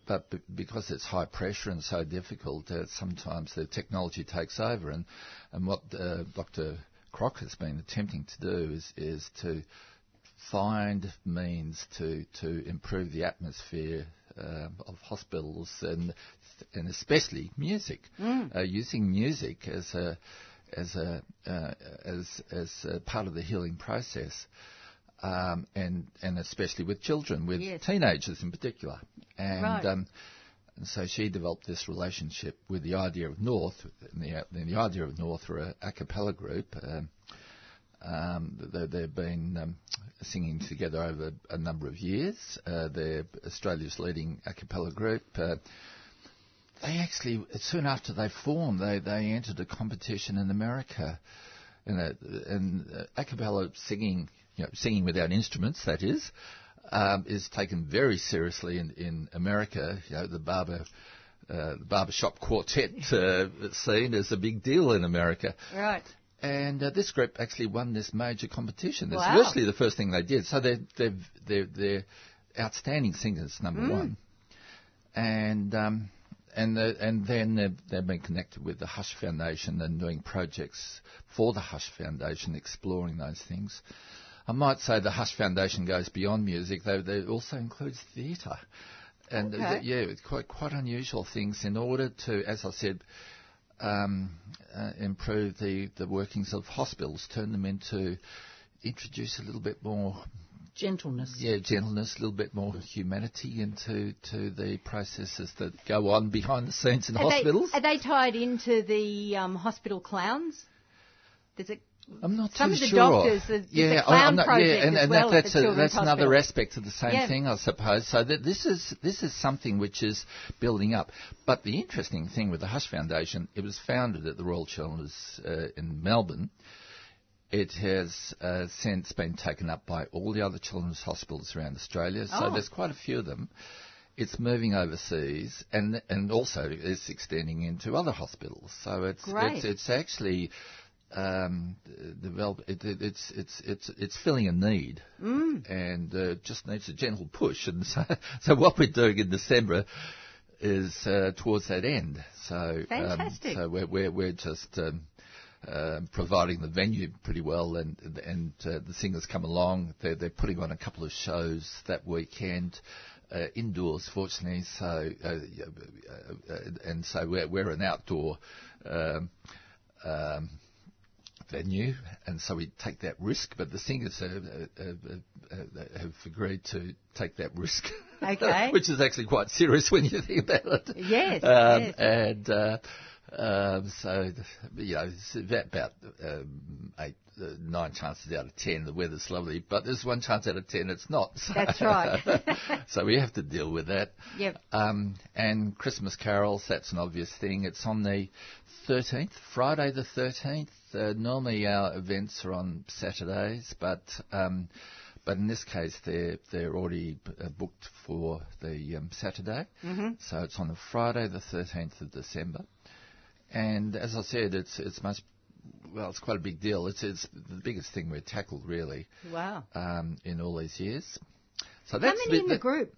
but b- because it's high pressure and so difficult, uh, sometimes the technology takes over. And and what uh, Dr. Crock has been attempting to do is is to find means to to improve the atmosphere uh, of hospitals and and especially music, uh, using music as a as a uh, as as a part of the healing process, um, and and especially with children, with Yes. teenagers in particular, and. Right. Um, and so she developed this relationship with the idea of North, and the, and the idea of North were a, a cappella group. Um, um, they, they've been um, singing together over a number of years. Uh, they're Australia's leading a cappella group. Uh, they actually, soon after they formed, they, they entered a competition in America. And, and uh, a cappella singing, you know, singing without instruments, that is, um, is taken very seriously in, in America. You know, the barber, uh, the barbershop quartet uh, scene is a big deal in America. Right. And uh, this group actually won this major competition. It's Wow. virtually the first thing they did. So they're, they're, they're, they're outstanding singers, number one. And, um, and, the, and then they've, they've been connected with the Hush Foundation and doing projects for the Hush Foundation, exploring those things. I might say the Hush Foundation goes beyond music, though they also includes theatre. And uh, Okay. th- yeah, it's quite quite unusual things in order to, as I said, um, uh, improve the, the workings of hospitals, turn them into, introduce a little bit more, Gentleness. yeah, gentleness, a little bit more humanity into to the processes that go on behind the scenes in Are they, hospitals. are they tied into the um, hospital clowns? Does it? I'm not Some too of the sure. doctors, there's- yeah, clown I'm not, yeah, and, and well that, at that's a, that's another aspect of the same Yeah. thing, I suppose. So that this is this is something which is building up. But the interesting thing with the Hush Foundation, it was founded at the Royal Children's uh, in Melbourne, It has uh, since been taken up by all the other children's hospitals around Australia, so Oh. there's quite a few of them. It's moving overseas, and and also it's extending into other hospitals. So it's Great. it's, it's actually um, develop, it, it, it's it's it's it's filling a need, Mm. and uh, just needs a gentle push. And so, so what we're doing in December is uh, towards that end. So Fantastic. Um, so we're we're, we're just. Um, uh, providing the venue pretty well, and and uh, the singers come along. They're they're putting on a couple of shows that weekend, uh, indoors, fortunately. So uh, uh, uh, and so we're we're an outdoor. Um, um, venue, and so we take that risk. But the singers have, have, agreed to take that risk, Okay. which is actually quite serious when you think about it. Yes, Um, yes. And uh, um, so, you know, about, about um, eight, uh, nine chances out of ten the weather's lovely, but there's one chance out of ten it's not. So, That's right. so we have to deal with that. Yep. Um, and Christmas carols, that's an obvious thing. It's on the 13th, Friday the 13th. Uh, normally our events are on Saturdays, but um, but in this case they're they're already uh, booked for the um, Saturday. Mm-hmm. So it's on the Friday the 13th of December. And as I said, it's it's much well, it's quite a big deal. It's it's the biggest thing we've tackled really Wow. um, in all these years. So that's How many in the the- group?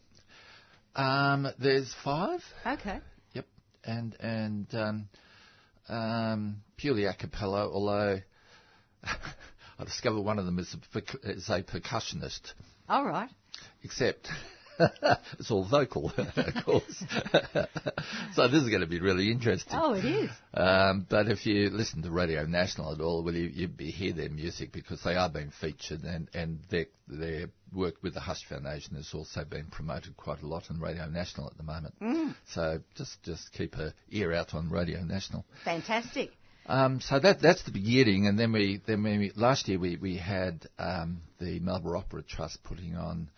um, there's five. Okay. Yep, and and um, um, purely a cappella. Although I discovered one of them is a, is a percussionist, All right. except it's all vocal, of course. so this is going to be really interesting. Oh, it is. Um, but if you listen to Radio National at all, well, you, you be- hear their music because they are being featured, and and their their work with the Hush Foundation has also been promoted quite a lot on Radio National at the moment. Mm. So just just keep a ear out on Radio National. Fantastic. Um, so that that's the beginning, and then we then we, last year we we had um, the Melbourne Opera Trust putting on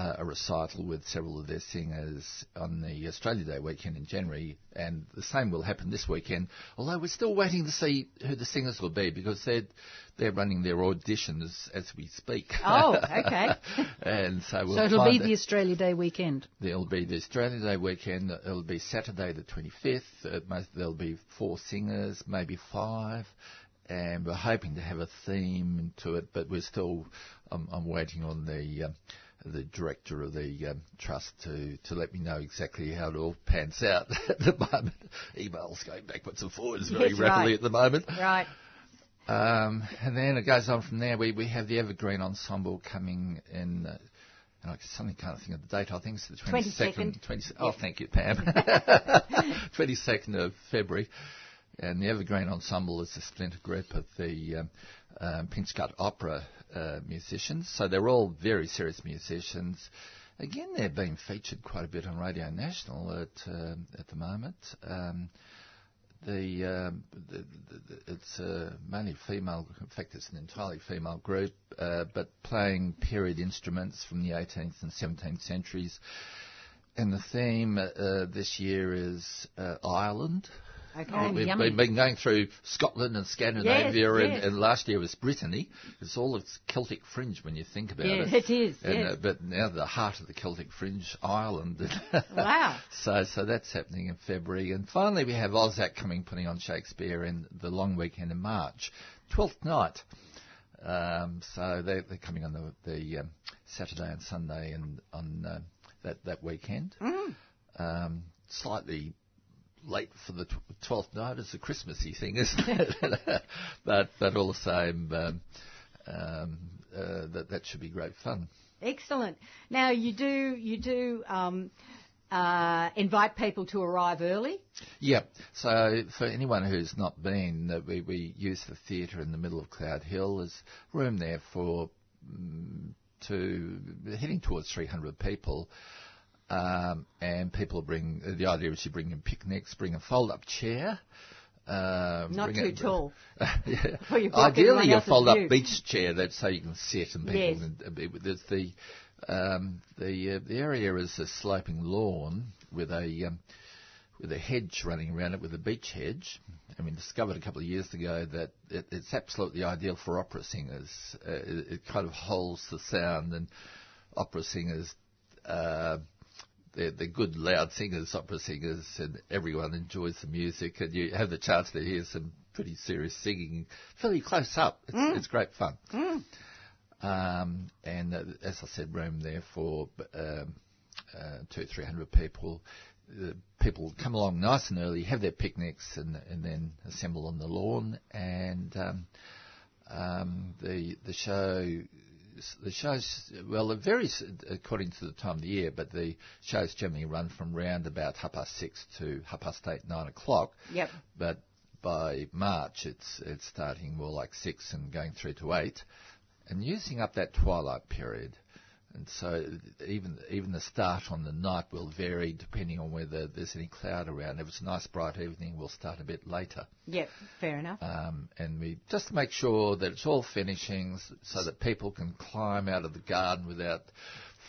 uh, a recital with several of their singers on the Australia Day weekend in January, and the same will happen this weekend. Although we're still waiting to see who the singers will be because they're they're running their auditions as we speak. Oh, okay. and so we'll so it'll be the Australia Day weekend. There'll be the Australia Day weekend. It'll be Saturday the 25th. Uh, most, there'll be four singers, maybe five. And we're hoping to have a theme to it, but we're still, I'm, I'm waiting on the, um, the director of the um, trust to, to let me know exactly how it all pans out at the moment. Emails going backwards and forwards very Yes, rapidly right. at the moment. Right. Um, and then it goes on from there. We we have the Evergreen Ensemble coming in. Uh, and I suddenly can't think of the date. I think it's the 22nd. 22nd. 20, oh, thank you, Pam. 22nd of February. And the Evergreen Ensemble is a splinter group of the um, um, Opera uh, musicians. So they're all very serious musicians. Again, they're being featured quite a bit on Radio National at um at the moment. Um, the, um, the, the it's uh, mainly female. In fact, it's an entirely female group, uh, but playing period instruments from the 18th and 17th centuries. And the theme uh, this year is uh, Ireland. Okay. Oh, We've yummy. been, going through Scotland and Scandinavia, Yes, and, yes. and last year was Brittany. It's all its Celtic fringe when you think about Yes. it. It is, And, yes. uh, but now the heart of the Celtic fringe, Ireland. Wow. So, so that's happening in February, and finally we have OzAct coming, putting on Shakespeare in the long weekend in March, twelfth night. Um, so they, they're coming on the, the um, Saturday and Sunday, and on uh, that that weekend. Um, slightly late for the twelfth night. It's a Christmassy thing, isn't it? but but all the same, um, um, uh, that that should be great fun. Excellent. Now you do you do um, uh, invite people to arrive early. Yeah. So for anyone who's not been, uh, we, we use the theatre in the middle of Cloudehill. There's room there for mm, to heading towards 300 people. Um, and people bring the idea is you bring in picnics, bring a fold-up chair. Uh, Not too a- tall. yeah. For your block everyone Ideally, a fold-up view. beach chair that's so you can sit and people Yes. can. uh, There's the um, the uh, the area is a sloping lawn with a um, with a hedge running around it with a beech hedge. I mean, discovered a couple of years ago that it, it's absolutely ideal for opera singers. Uh, it, it, kind of holds the sound, and opera singers, uh, they're, they're, good loud singers, opera singers, and everyone enjoys the music. And you have the chance to hear some pretty serious singing fairly close up. It's, mm. it's great fun. Mm. Um, and uh, as I said, room there for um, uh, two, three hundred people. The people come along nice and early, have their picnics, and, and then assemble on the lawn. And um, um, the the show the shows well it varies according to the time of the year, but the shows generally run from round about half past six to half past eight, nine o'clock. Yep. But by March, it's it's starting more like six and going through to eight and using up that twilight period. And so even even the start on the night will vary depending on whether there's any cloud around. If it's a nice bright evening, we'll start a bit later. Yep, fair enough. Um, and we just make sure that it's all finishing so that people can climb out of the garden without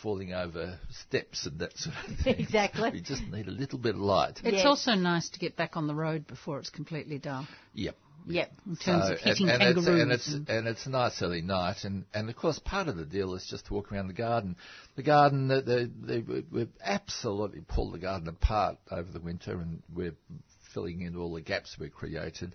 falling over steps and that sort of thing. Exactly. We just need a little bit of light. It's yes. also nice to get back on the road before it's completely dark. Yep. Yep. In terms so, of hitting and, and kangaroos. It's, and, it's, and, it's a nice early night. And, and of course, part of the deal is just to walk around the garden. The garden, they, they, they, we've absolutely pulled the garden apart over the winter and we're filling in all the gaps we created.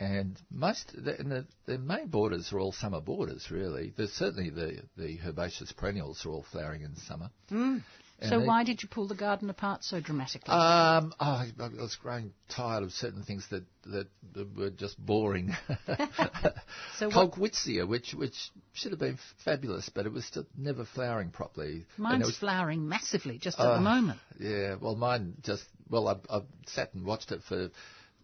And most, the, and the, the main borders are all summer borders, really. There's certainly the, the herbaceous perennials are all flowering in summer. Mm. So why did you pull the garden apart so dramatically? Um, oh, I, I was growing tired of certain things that, that, that were just boring. so Kolkwitzia, which which should have been fabulous, but it was still never flowering properly. Mine's was, flowering massively just at uh, the moment. Yeah, well, mine just well, I've, I've sat and watched it for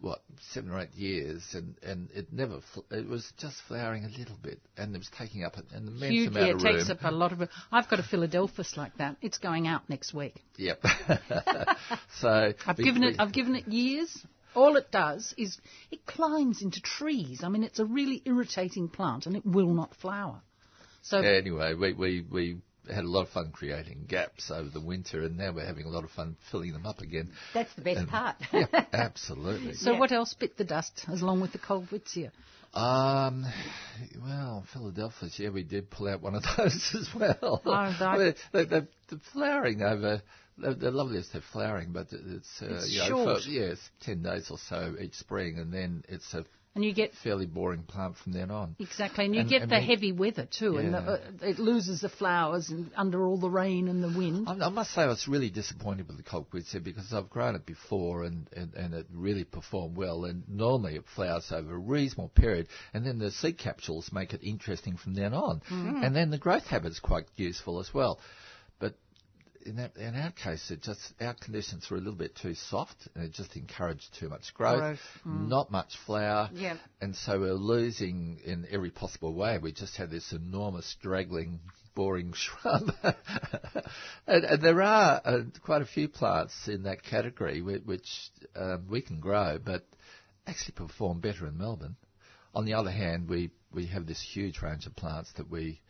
what seven or eight years, and, and it never it was just flowering a little bit, and it was taking up an, an immense Huge, amount yeah, of room. it takes up a lot of. I've got a Philadelphus like that. It's going out next week. Yep. so I've given it I've given it years. All it does is it climbs into trees. I mean, it's a really irritating plant, and it will not flower. So anyway, we we we had a lot of fun creating gaps over the winter, and now we're having a lot of fun filling them up again. That's the best and, part. yeah, absolutely. So, yeah. what else bit the dust along with the Kolkwitzia? Um, well, Philadelphia, yeah, we did pull out one of those as well. Oh, they, they, they're, they're flowering over. They're, they're lovely as they're flowering, but it's, uh, it's you know, short. For, yeah, it's ten days or so each spring, and then it's a and you get fairly boring plant from then on. Exactly, and you and, get and the heavy weather too, yeah. and the, uh, it loses the flowers and under all the rain and the wind. I, I must say I was really disappointed with the Kolkwitzia because I've grown it before and, and, and it really performed well. And normally it flowers over a reasonable period, and then the seed capsules make it interesting from then on, mm. and then the growth habit's quite useful as well in, that, in our case, it just our conditions were a little bit too soft, and it just encouraged too much growth, growth. Mm. not much flower, yeah. and so we're losing in every possible way. We just had this enormous, straggling, boring shrub, and, and, there are uh, quite a few plants in that category which um, we can grow, but actually perform better in Melbourne. On the other hand, we, we have this huge range of plants that we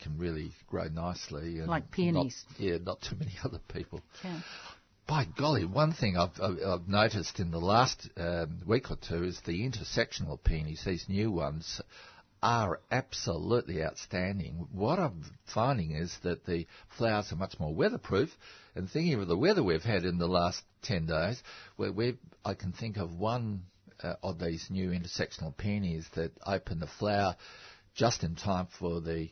can really grow nicely. And like peonies. Not, yeah, not too many other people. Can. By golly, one thing I've, I've, I've noticed in the last um, week or two is the intersectional peonies, these new ones, are absolutely outstanding. What I'm finding is that the flowers are much more weatherproof. And thinking of the weather we've had in the last 10 days, where we I can think of one uh, of these new intersectional peonies that open the flower just in time for the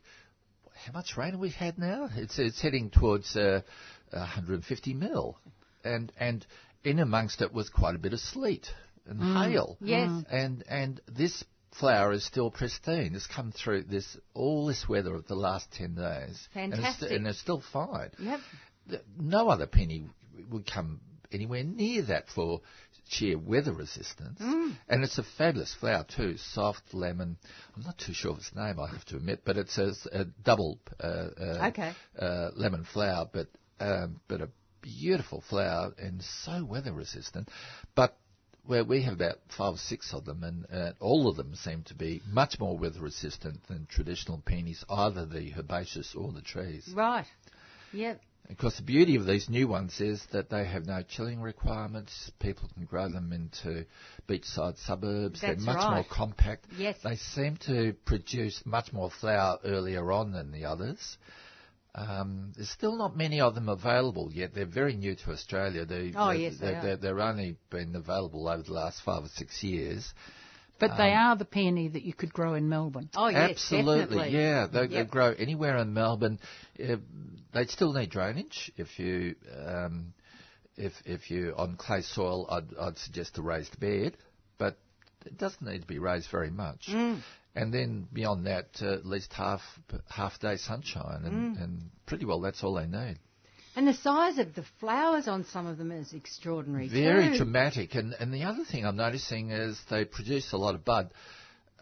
how much rain we've we had now? It's it's heading towards uh, 150 mil, and and in amongst it was quite a bit of sleet and mm. hail. Yes, mm. and and this flower is still pristine. It's come through this all this weather of the last 10 days, fantastic, and it's, and it's still fine. Yep. No other peony would come anywhere near that for sheer weather resistance. Mm. And it's a fabulous flower too, soft lemon. I'm not too sure of its name, I have to admit, but it's a, a double uh, uh, okay. uh, lemon flower, but um, but a beautiful flower and so weather resistant. But where we have about five or six of them, and uh, all of them seem to be much more weather resistant than traditional peonies, either the herbaceous or the trees. Right. Yep. Of course, the beauty of these new ones is that they have no chilling requirements. People can grow them into beachside suburbs. That's They're much right. more compact. Yes. They seem to produce much more flower earlier on than the others. Um, there's still not many of them available yet. They're very new to Australia. They, Oh, they, yes, they are. they're, they're only been available over the last five or six years. But they are the peony that you could grow in Melbourne. Oh, yes, Absolutely, definitely. yeah. They, they grow anywhere in Melbourne. Uh, they still need drainage. If you um, if if you on clay soil, I'd, I'd suggest a raised bed, but it doesn't need to be raised very much. Mm. And then beyond that, uh, at least half half day sunshine, and, Mm. and pretty well that's all they need. And the size of the flowers on some of them is extraordinary. Very too. dramatic. And, and the other thing I'm noticing is they produce a lot of bud,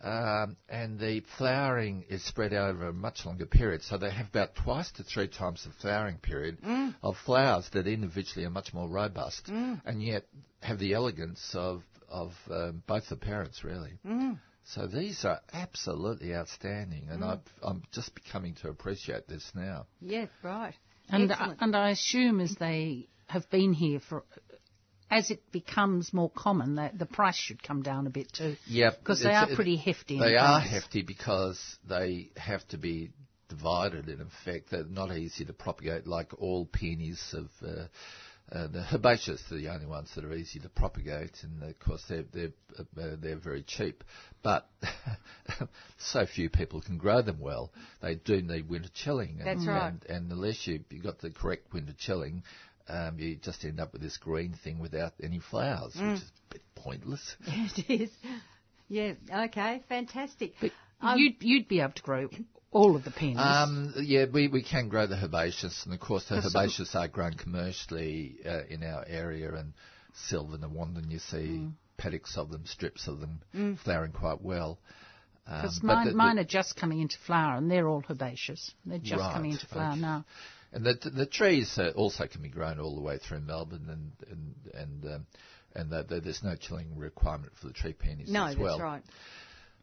um, and the flowering is spread out over a much longer period. So they have about twice to three times the flowering period of flowers that individually are much more robust, and yet have the elegance of of um, both the parents really. So these are absolutely outstanding, and I've, I'm just becoming to appreciate this now. Yes, right. And, Excellent. and I assume as they have been here for, as it becomes more common, that the price should come down a bit too. Yeah, Because they are pretty hefty. in They are hefty because they have to be divided. In effect, they're not easy to propagate like all peonies of. Uh, uh, the herbaceous are the only ones that are easy to propagate, and of course they're they're uh, they're very cheap. But so few people can grow them well. They do need winter chilling. And, That's right. And, and unless you you got the correct winter chilling, um, you just end up with this green thing without any flowers, Mm. which is a bit pointless. it is. Yeah, okay, fantastic. But Um, you'd, you'd be able to grow all of the peonies. Um, yeah, we, we can grow the herbaceous, and of course the That's herbaceous are grown commercially uh, in our area, and Silvan and Wandin, you see Mm. paddocks of them, strips of them, flowering quite well. Um, Because but mine, the- the- mine are just coming into flower, and they're all herbaceous. They're just Right, coming into flower okay. now. And the, the trees also can be grown all the way through Melbourne, and and and um, and the, the, there's no chilling requirement for the tree peonies no, as well. No, that's right.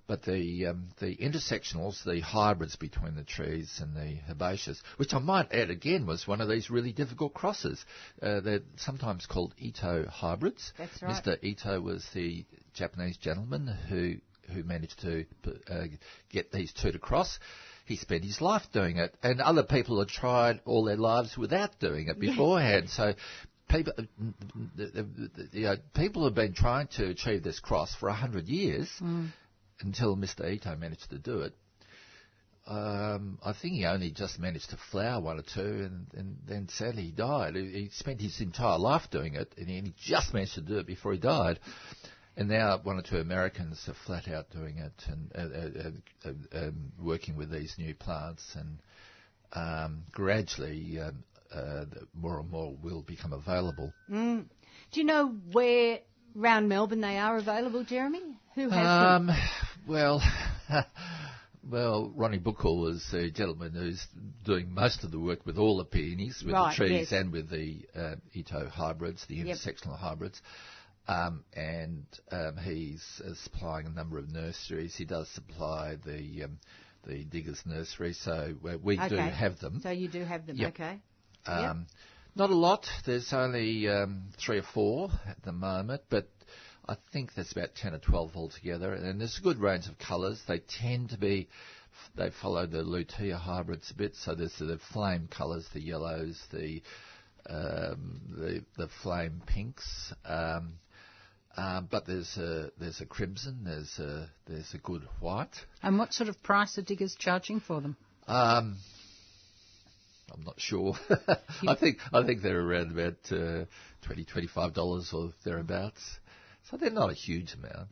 But the um, the intersectionals, the hybrids between the trees and the herbaceous, which I might add again was one of these really difficult crosses. Uh, they're sometimes called Ito hybrids. That's right. Mr. Ito was the Japanese gentleman who who managed to uh, get these two to cross. He spent his life doing it, and other people had tried all their lives without doing it beforehand. So people, you know, people have been trying to achieve this cross for a hundred years until Mr. Ito managed to do it. Um, I think he only just managed to flower one or two, and, and then sadly he died. He, he spent his entire life doing it, and he just managed to do it before he died. And now one or two Americans are flat out doing it and uh, uh, uh, uh, um, working with these new plants, and um, gradually um, uh, more and more will become available. Do you know where round Melbourne they are available, Jeremy? Who has them? Well, well, Ronnie Buckle was a gentleman who's doing most of the work with all the peonies, with Right, the trees yes. and with the uh, Ito hybrids, the Yep. intersectional hybrids. Um, and um, he's uh, supplying a number of nurseries. He does supply the um, the Diggers Nursery, so we, we do have them. So you do have them, Yep. okay. Um, Not a lot. There's only um, three or four at the moment, but I think there's about 10 or 12 altogether. And there's a good range of colours. They tend to be, they follow the Lutea hybrids a bit. So there's the flame colours, the yellows, the um, the, the flame pinks. Um, um, but there's a there's a crimson, there's a there's a good white. And what sort of price are diggers charging for them? Um, I'm not sure. I think I think they're around about uh, twenty twenty five dollars or thereabouts. So they're not a huge amount,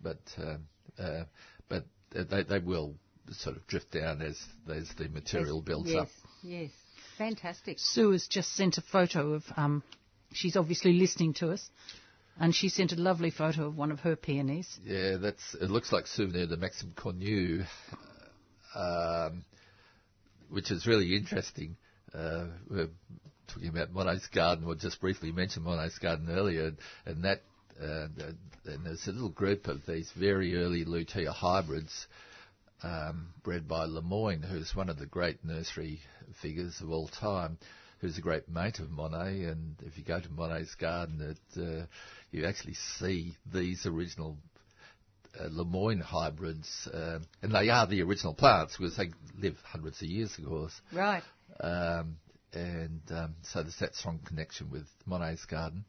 but um, uh, but they they will sort of drift down as as the material builds yes, up. Yes, fantastic. Sue has just sent a photo of, um, she's obviously listening to us, and she sent a lovely photo of one of her peonies. Yeah, that's it. Looks like souvenir de Maxime Cornu, um, which is really interesting. Uh, we're talking about Monet's Garden, or just briefly mentioned Monet's Garden earlier, and, and that uh, and there's a little group of these very early Lutea hybrids um, bred by Lemoine, who's one of the great nursery figures of all time, who's a great mate of Monet. And if you go to Monet's garden, it, uh, you actually see these original uh, Lemoine hybrids, um, and they are the original plants because they live hundreds of years, of course. Right. Um, and um, so there's that strong connection with Monet's garden.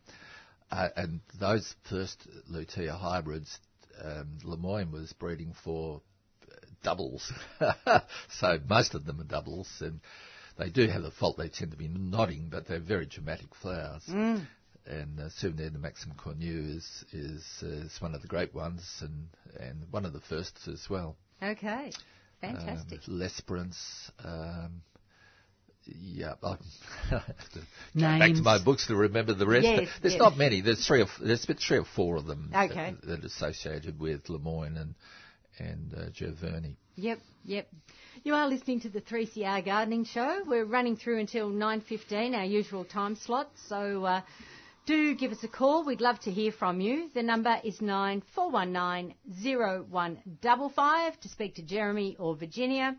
Uh, and those first Lutea hybrids, um, Lemoine was breeding for uh, doubles. so most of them are doubles, and they do have a fault they tend to be nodding, but they're very dramatic flowers. Mm. And uh, Souvenir de Maxime Cornu is, is, uh, is one of the great ones, and, and one of the first as well. Okay. Fantastic. Um, L'Esperance, um, yeah, I have to back to my books to remember the rest. Yes, there's yes. not many. There's three or f- there's been three or four of them Okay. that, that are associated with Lemoine and and uh, Giverny. Yep, yep. You are listening to the 3CR Gardening Show. We're running through until 9.15, our usual time slot. So uh, do give us a call. We'd love to hear from you. The number is 94190155 to speak to Jeremy or Virginia.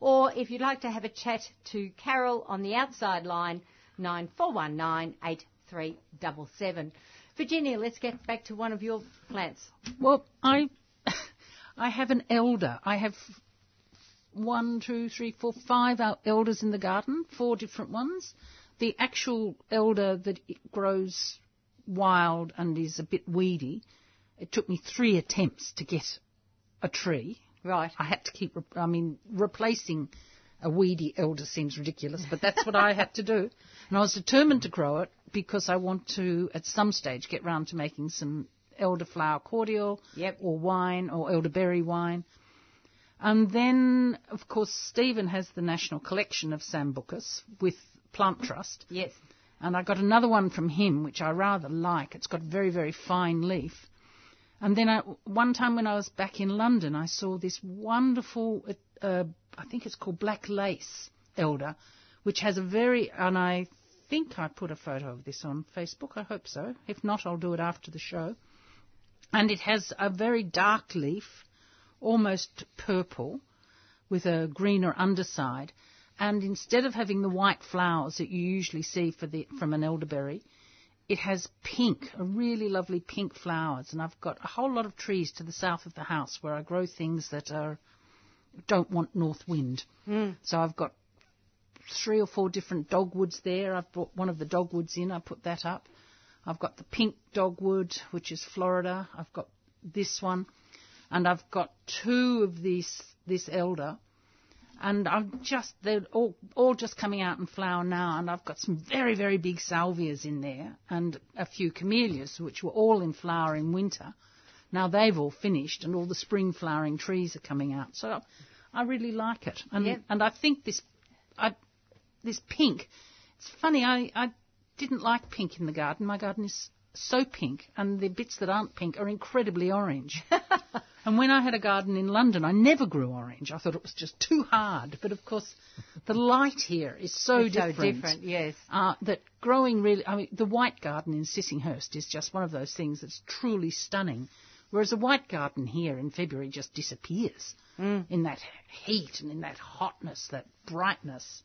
Or if you'd like to have a chat to Carol on the outside line, 94198377. Virginia, let's get back to one of your plants. Well, I I have an elder. I have one, two, three, four, five elders in the garden, four different ones. The actual elder that grows wild and is a bit weedy, it took me three attempts to get a tree. Right. I had to keep, re- I mean, replacing a weedy elder seems ridiculous, but that's what I had to do. And I was determined to grow it because I want to, at some stage, get round to making some elderflower cordial Yep. or wine or elderberry wine. And then, of course, Stephen has the National Collection of Sambucus with Plant Trust. Yes. And I got another one from him, which I rather like. It's got very, very fine leaf. And then I, one time when I was back in London, I saw this wonderful, uh, I think it's called Black Lace Elder, which has a very, and I think I put a photo of this on Facebook. I hope so. If not, I'll do it after the show. And it has a very dark leaf, almost purple, with a greener underside. And instead of having the white flowers that you usually see the, from an elderberry, it has pink, a really lovely pink flowers. And I've got a whole lot of trees to the south of the house where I grow things that are don't want north wind. Hmm. So I've got three or four different dogwoods there. I've brought one of the dogwoods in. I put that up. I've got the pink dogwood, which is Florida. I've got this one, and I've got two of these this elder, and I've just they're all all just coming out in flower now. And I've got some very very big salvias in there, and a few camellias, which were all in flower in winter. Now they've all finished, and all the spring flowering trees are coming out. So I really like it, and Yep. and I think this I this pink. It's funny, I, I didn't like pink in the garden. My garden is so pink, and the bits that aren't pink are incredibly orange. and when I had a garden in London, I never grew orange. I thought it was just too hard. But of course, the light here is so It's different. so different, yes. Uh, that growing really, I mean, the white garden in Sissinghurst is just one of those things that's truly stunning. Whereas a white garden here in February just disappears in that heat and in that hotness, that brightness.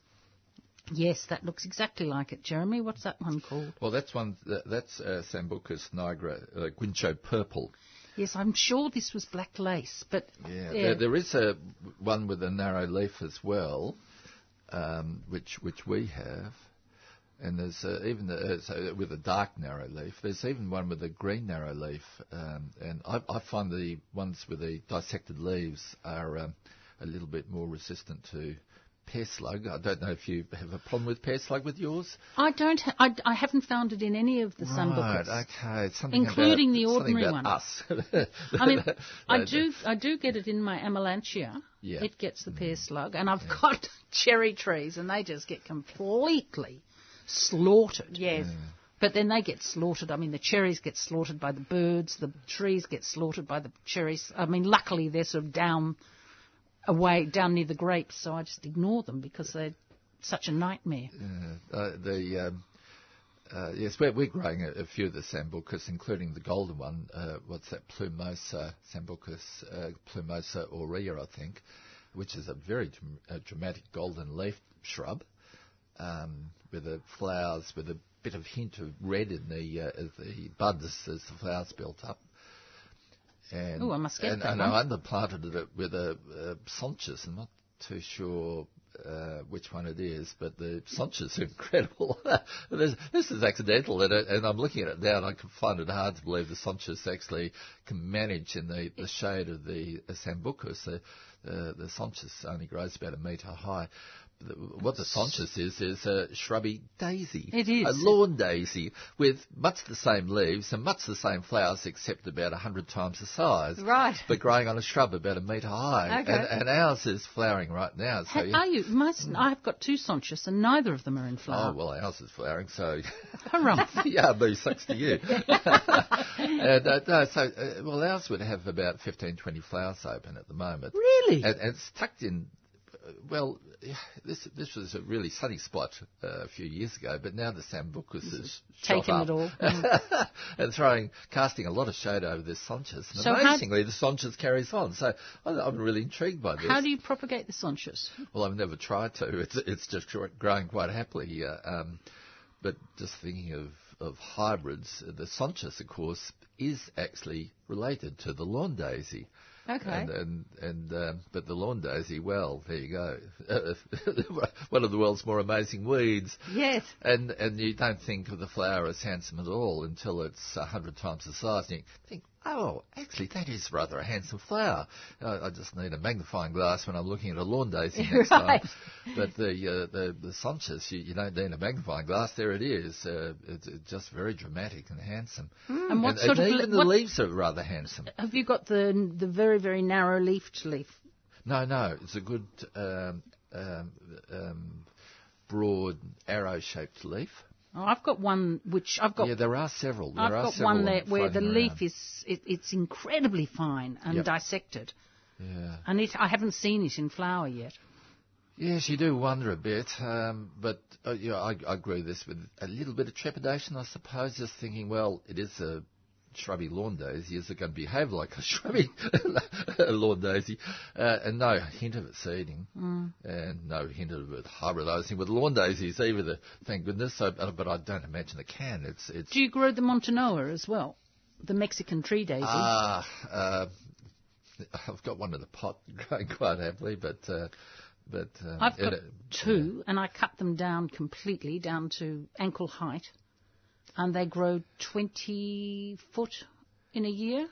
Yes, that looks exactly like it, Jeremy. What's that one called? Well, that's one. That, that's uh, Sambucus nigra, uh, Guincho purple. Yes, I'm sure this was black lace, but Yeah, There, there is a one with a narrow leaf as well, um, which which we have, and there's uh, even the, uh, so with a dark narrow leaf. There's even one with a green narrow leaf, um, and I, I find the ones with the dissected leaves are um, a little bit more resistant to pear slug. I don't know if you have a problem with pear slug with yours. I don't. Ha- I, I haven't found it in any of the. Right, okay, it's something Including about, the ordinary one. Us. I mean, I No, do. I do get it in my Amelanchier. Yeah. Mm. It gets the pear slug, and I've got cherry trees, and they just get completely slaughtered. Yes. But then they get slaughtered. I mean, the cherries get slaughtered by the birds. The trees get slaughtered by the cherries. I mean, luckily they're sort of down away, down near the grapes, so I just ignore them because they're such a nightmare. Uh, the um, uh, yes, we're, we're growing a, a few of the sambucus, including the golden one. Uh, what's that? Plumosa sambucus, uh, Plumosa aurea, I think, which is a very uh, dramatic golden leaf shrub. um, with the flowers, with a bit of hint of red in the uh, the buds as the flowers built up. And, I must get and, that and one. I underplanted it with a, a Sonchus. I'm not too sure uh, which one it is, but the Sonchus are incredible. this, this is accidental, and, it, and I'm looking at it now, and I can find it hard to believe the Sonchus actually can manage in the, the shade of the uh, Sambucus. The, uh, the Sonchus only grows about a metre high. The- What the Sonchus is, is a shrubby daisy. It is. A lawn daisy with much the same leaves and much the same flowers, except about a hundred times the size. Right. But growing on a shrub about a metre high. Okay. And, and ours is flowering right now. So Ha- Are you? My, I've got two Sonchus and neither of them are in flower. Oh, well, ours is flowering, so. Hurrah. yeah, but sucks to you. and, uh, no, so, uh, well, ours would have about 15, 20 flowers open at the moment. Really? And, and it's tucked in. Well, this this was a really sunny spot uh, a few years ago, but now the Sambucus is taken it all. Mm. and throwing, casting a lot of shade over this Sonchus. And So amazingly, the Sonchus carries on. So I'm, really intrigued by this. How do you propagate the Sonchus? Well, I've never tried to. It's it's just growing quite happily. Uh, um, but just thinking of, of hybrids, the Sonchus, of course, is actually related to the lawn daisy. Okay. And and, and um, but the lawn daisy, well, there you go. One of the world's more amazing weeds. Yes. And and you don't think of the flower as handsome at all until it's a hundred times the size. And you think, oh, actually, that is rather a handsome flower. I, I just need a magnifying glass when I'm looking at a lawn daisy next Right. time. But the uh, the the Sonchus, you, you don't need a magnifying glass. There it is. Uh, it's, it's just very dramatic and handsome. And what and, sort and of even le- the leaves are rather handsome. Have you got the the very very narrow leafed leaf? No, no, it's a good um, um, um, broad arrow-shaped leaf. Oh, I've got one which I've got. yeah, there are several. There I've are got several one there where the floating leaf is it, it's incredibly fine and Yep. dissected, Yeah. and it, I haven't seen it in flower yet. Yes, you do wonder a bit, um, but uh, yeah, I, I agree with this with a little bit of trepidation, I suppose. Just thinking, well, it is a shrubby lawn daisy. Is it going to behave like a shrubby lawn daisy? Uh, and no hint of it seeding, and no hint of it hybridising with lawn daisies either. Thank goodness. So, but, but I don't imagine it can. It's it's Do you grow the Montanoa as well? The Mexican tree daisy. Ah, uh, I've got one in the pot growing quite happily, but uh, but um, I've got it- two, and I cut them down completely down to ankle height, and they grow 20 foot in a year,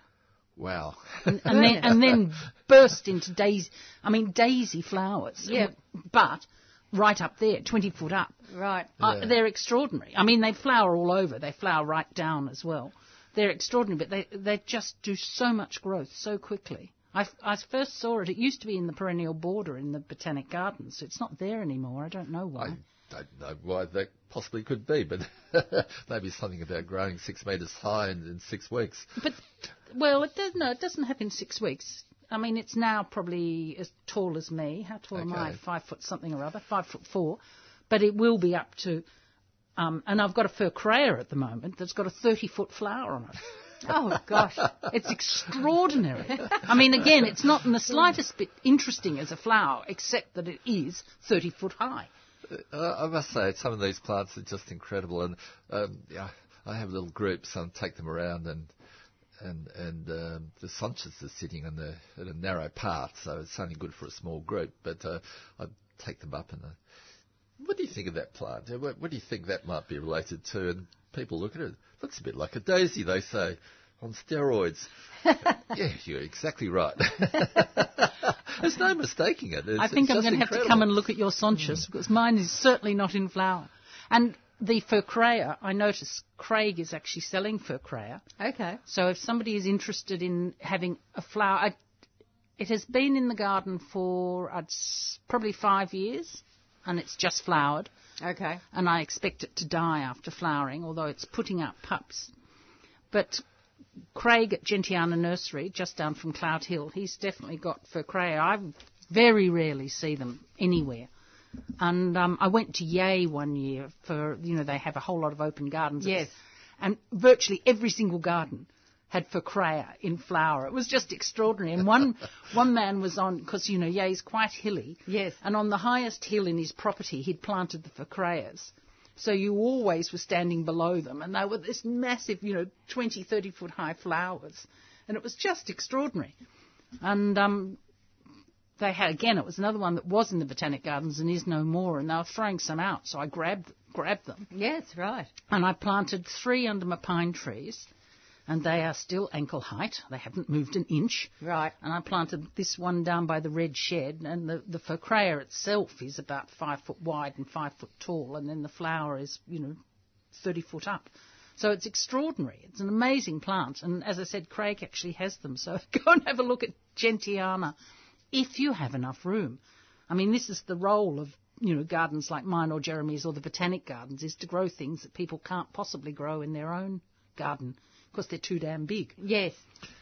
Wow. and then and then burst into daisy. I mean daisy flowers. Yeah. but right up there, 20 foot up. Right. Uh, Yeah. they're extraordinary. I mean, they flower all over. They flower right down as well. They're extraordinary, but they they just do so much growth so quickly. I, I first saw it. It used to be in the perennial border in the Botanic Gardens. It's not there anymore. I don't know why. I don't know why that possibly could be, but maybe something about growing six metres high in, in six weeks. But well, it does no. It doesn't happen in six weeks. I mean, it's now probably as tall as me. How tall am I? Five foot something or other. Five foot four. But it will be up to. Um, and I've got a furcraea at the moment that's got a 30 foot flower on it. Oh gosh. It's extraordinary. I mean, again, it's not in the slightest bit interesting as a flower, except that it is 30 foot high. I must say, some of these plants are just incredible, and um, yeah, I have little groups and take them around, and and and um, the Sonchus is sitting in the in a narrow path, so it's only good for a small group. But uh, I take them up and. Uh, what do you think of that plant? What, what do you think that might be related to? And people look at it. Looks a bit like a daisy, they say, on steroids. yeah, you're exactly right. There's no mistaking it. It's, I think I'm going to have to come and look at your Sonchus because mine is certainly not in flower. And the Furcraea, I notice Craig is actually selling Furcraea. Okay. So if somebody is interested in having a flower, I, it has been in the garden for I'd, probably five years, and it's just flowered. Okay. and I expect it to die after flowering, although it's putting out pups. But Craig at Gentiana Nursery, just down from Cloudehill, he's definitely got Furcraea. I very rarely see them anywhere. And um, I went to Yea one year for, you know, they have a whole lot of open gardens. Yes. And virtually every single garden had Furcraea in flower. It was just extraordinary. And one one man was on because you know Yea's quite hilly. Yes. And on the highest hill in his property, he'd planted the Furcraeas. So you always were standing below them, and they were this massive, you know, 20, 30 foot high flowers, and it was just extraordinary. And um, they had again, it was another one that was in the Botanic Gardens and is no more, and they were throwing some out, so I grabbed grabbed them, Yes, right. and I planted three under my pine trees, and they are still ankle height. They haven't moved an inch. Right. And I planted this one down by the red shed, and the, the Furcraea itself is about five foot wide and five foot tall, and then the flower is, you know, 30 foot up. So it's extraordinary. It's an amazing plant, and as I said, Craig actually has them. So go and have a look at Gentiana if you have enough room. I mean, this is the role of you know gardens like mine or Jeremy's or the botanic gardens is to grow things that people can't possibly grow in their own garden because they're too damn big. Yes.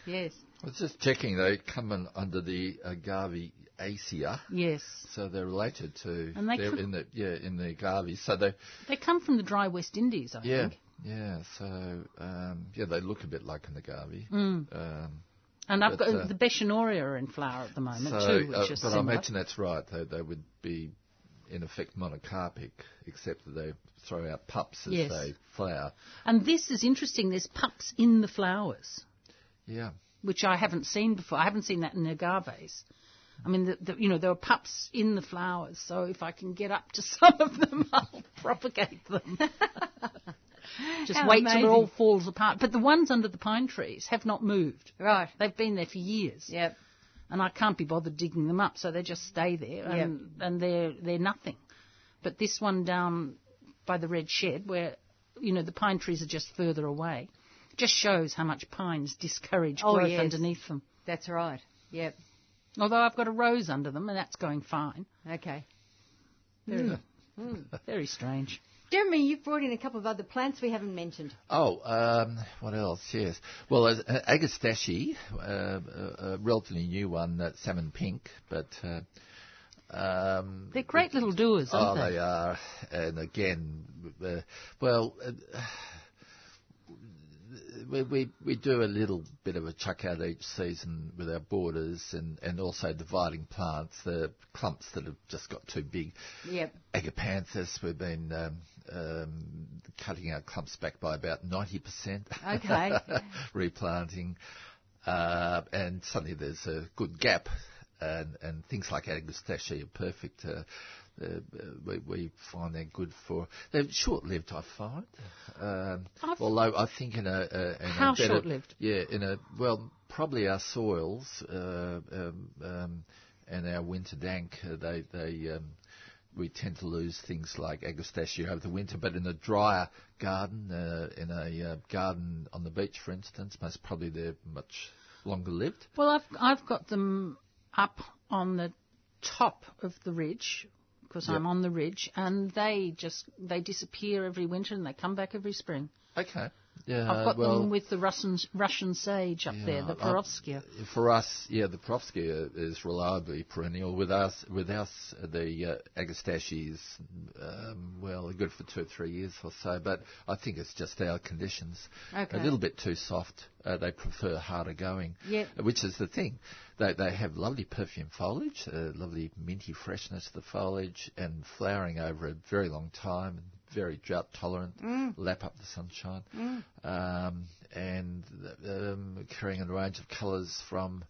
Yes. I was just checking. They come in under the agave Agavaceae, Yes. so they're related to. And they they're could- in the yeah in the agave. So they They come from the dry West Indies, I yeah think. yeah. So um, yeah, they look a bit like an agave. Mm. Um, And I've But, got uh, the Beschorneria in flower at the moment so, too, which uh, is but I similar. imagine that's right. They, they would be in effect monocarpic, except that they throw out pups as Yes. they flower. And this is interesting. There's pups in the flowers, Yeah. which I haven't seen before. I haven't seen that in agaves. I mean, the, the, you know, there are pups in the flowers. So if I can get up to some of them, I'll propagate them. Just How wait till it all falls apart. But the ones under the pine trees have not moved. Right. They've been there for years. Yep. And I can't be bothered digging them up, so they just stay there, and, and they're they're nothing. But this one down by the red shed, where you know the pine trees are just further away, just shows how much pines discourage Oh, growth yes. underneath them. That's right. Yep. Although I've got a rose under them, and that's going fine. Okay. Very, hmm. very strange. Jeremy, you've brought in a couple of other plants we haven't mentioned. Oh, um, what else? Yes. Well, uh, Agastache, uh, a, a relatively new one, that's salmon pink, but. Uh, um, They're great little doers, Oh, aren't they are. And again, uh, well, uh, we, we we do a little bit of a chuck out each season with our borders and, and also dividing plants. The clumps that have just got too big. Yep. Agapanthus, we've been um, um, cutting our clumps back by about 90%. Okay. replanting. Uh, and suddenly there's a good gap, and, and things like Agastache are perfect. Uh, uh, we, we find they're good for. They're short-lived, I find. Um, although I think in a, in How a better, short-lived? Yeah, in a well, probably our soils uh, um, um, and our winter dank. Uh, they they um, we tend to lose things like Agastache over the winter, but in a drier garden, uh, in a uh, garden on the beach, for instance, most probably they're much longer lived. Well, I've I've got them up on the top of the ridge because I'm on the ridge, and they just they disappear every winter and they come back every spring. Okay. Yeah. I've got well, them with the Russian Russian sage up there, the Yeah, Perovskia. For us, yeah, the Perovskia is reliably perennial. With us, with us, the uh, Agastache is um, well good for two or three years or so. But I think it's just our conditions. Okay. A little bit too soft. Uh, they prefer harder going. Yep. Which is the thing. They they have lovely perfume foliage, uh, lovely minty freshness to the foliage, and flowering over a very long time. And Very drought tolerant, lap up the sunshine, um, and um, carrying a range of colours from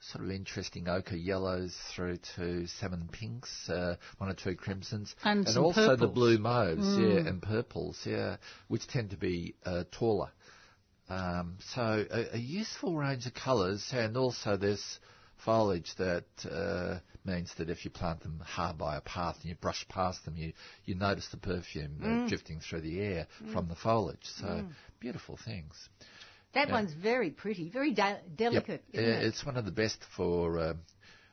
sort of interesting ochre yellows through to salmon pinks, uh, one or two crimsons, And some also the blue mauves, yeah, and purples, yeah, which tend to be uh, taller. Um, so a, a useful range of colours, and also there's foliage that uh, means that if you plant them hard by a path and you brush past them, you, you notice the perfume uh, drifting through the air from the foliage. So beautiful things. That Yeah. one's very pretty, very de- delicate. Yep. isn't Yeah, it? It's one of the best for. Um,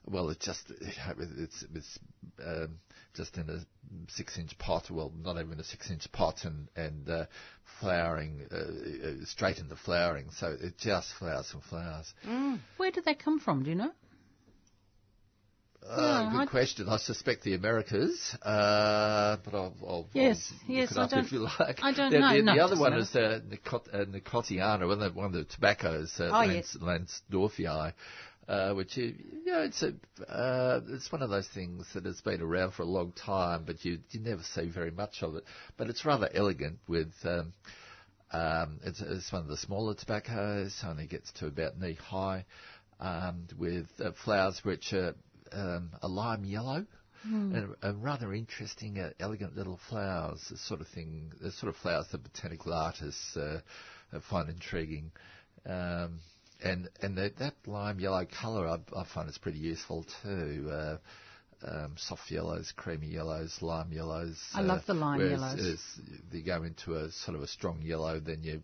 well, it's just it's it's um, just in a six-inch pot. Well, not even a six-inch pot, and and uh, flowering uh, uh, straight into flowering. So it just flowers and flowers. Where do they come from? Do you know? Uh, good question. I suspect the Americas, uh, but I'll, I'll, Yes, I'll yes, look it I don't- if you like. I don't the, know. The, No, the other one matter. is uh, Nicot- uh, Nicotiana, one of the, one of the tobaccos, uh, Oh, Lans, langsdorffii, uh, which you, you know, it's a, uh, it's one of those things that has been around for a long time, but you you never see very much of it. But it's rather elegant with. Um, um, it's, it's one of the smaller tobaccos, only gets to about knee high, um, with uh, flowers which are um, a lime yellow. And, and rather interesting, uh, elegant little flowers, the sort of thing, the sort of flowers that botanical artists uh, uh, find intriguing. Um, and and that, that lime yellow colour, I, I find it's pretty useful too. Uh, um, soft yellows, creamy yellows, lime yellows. I love the lime yellows. As you go into a sort of a strong yellow, then you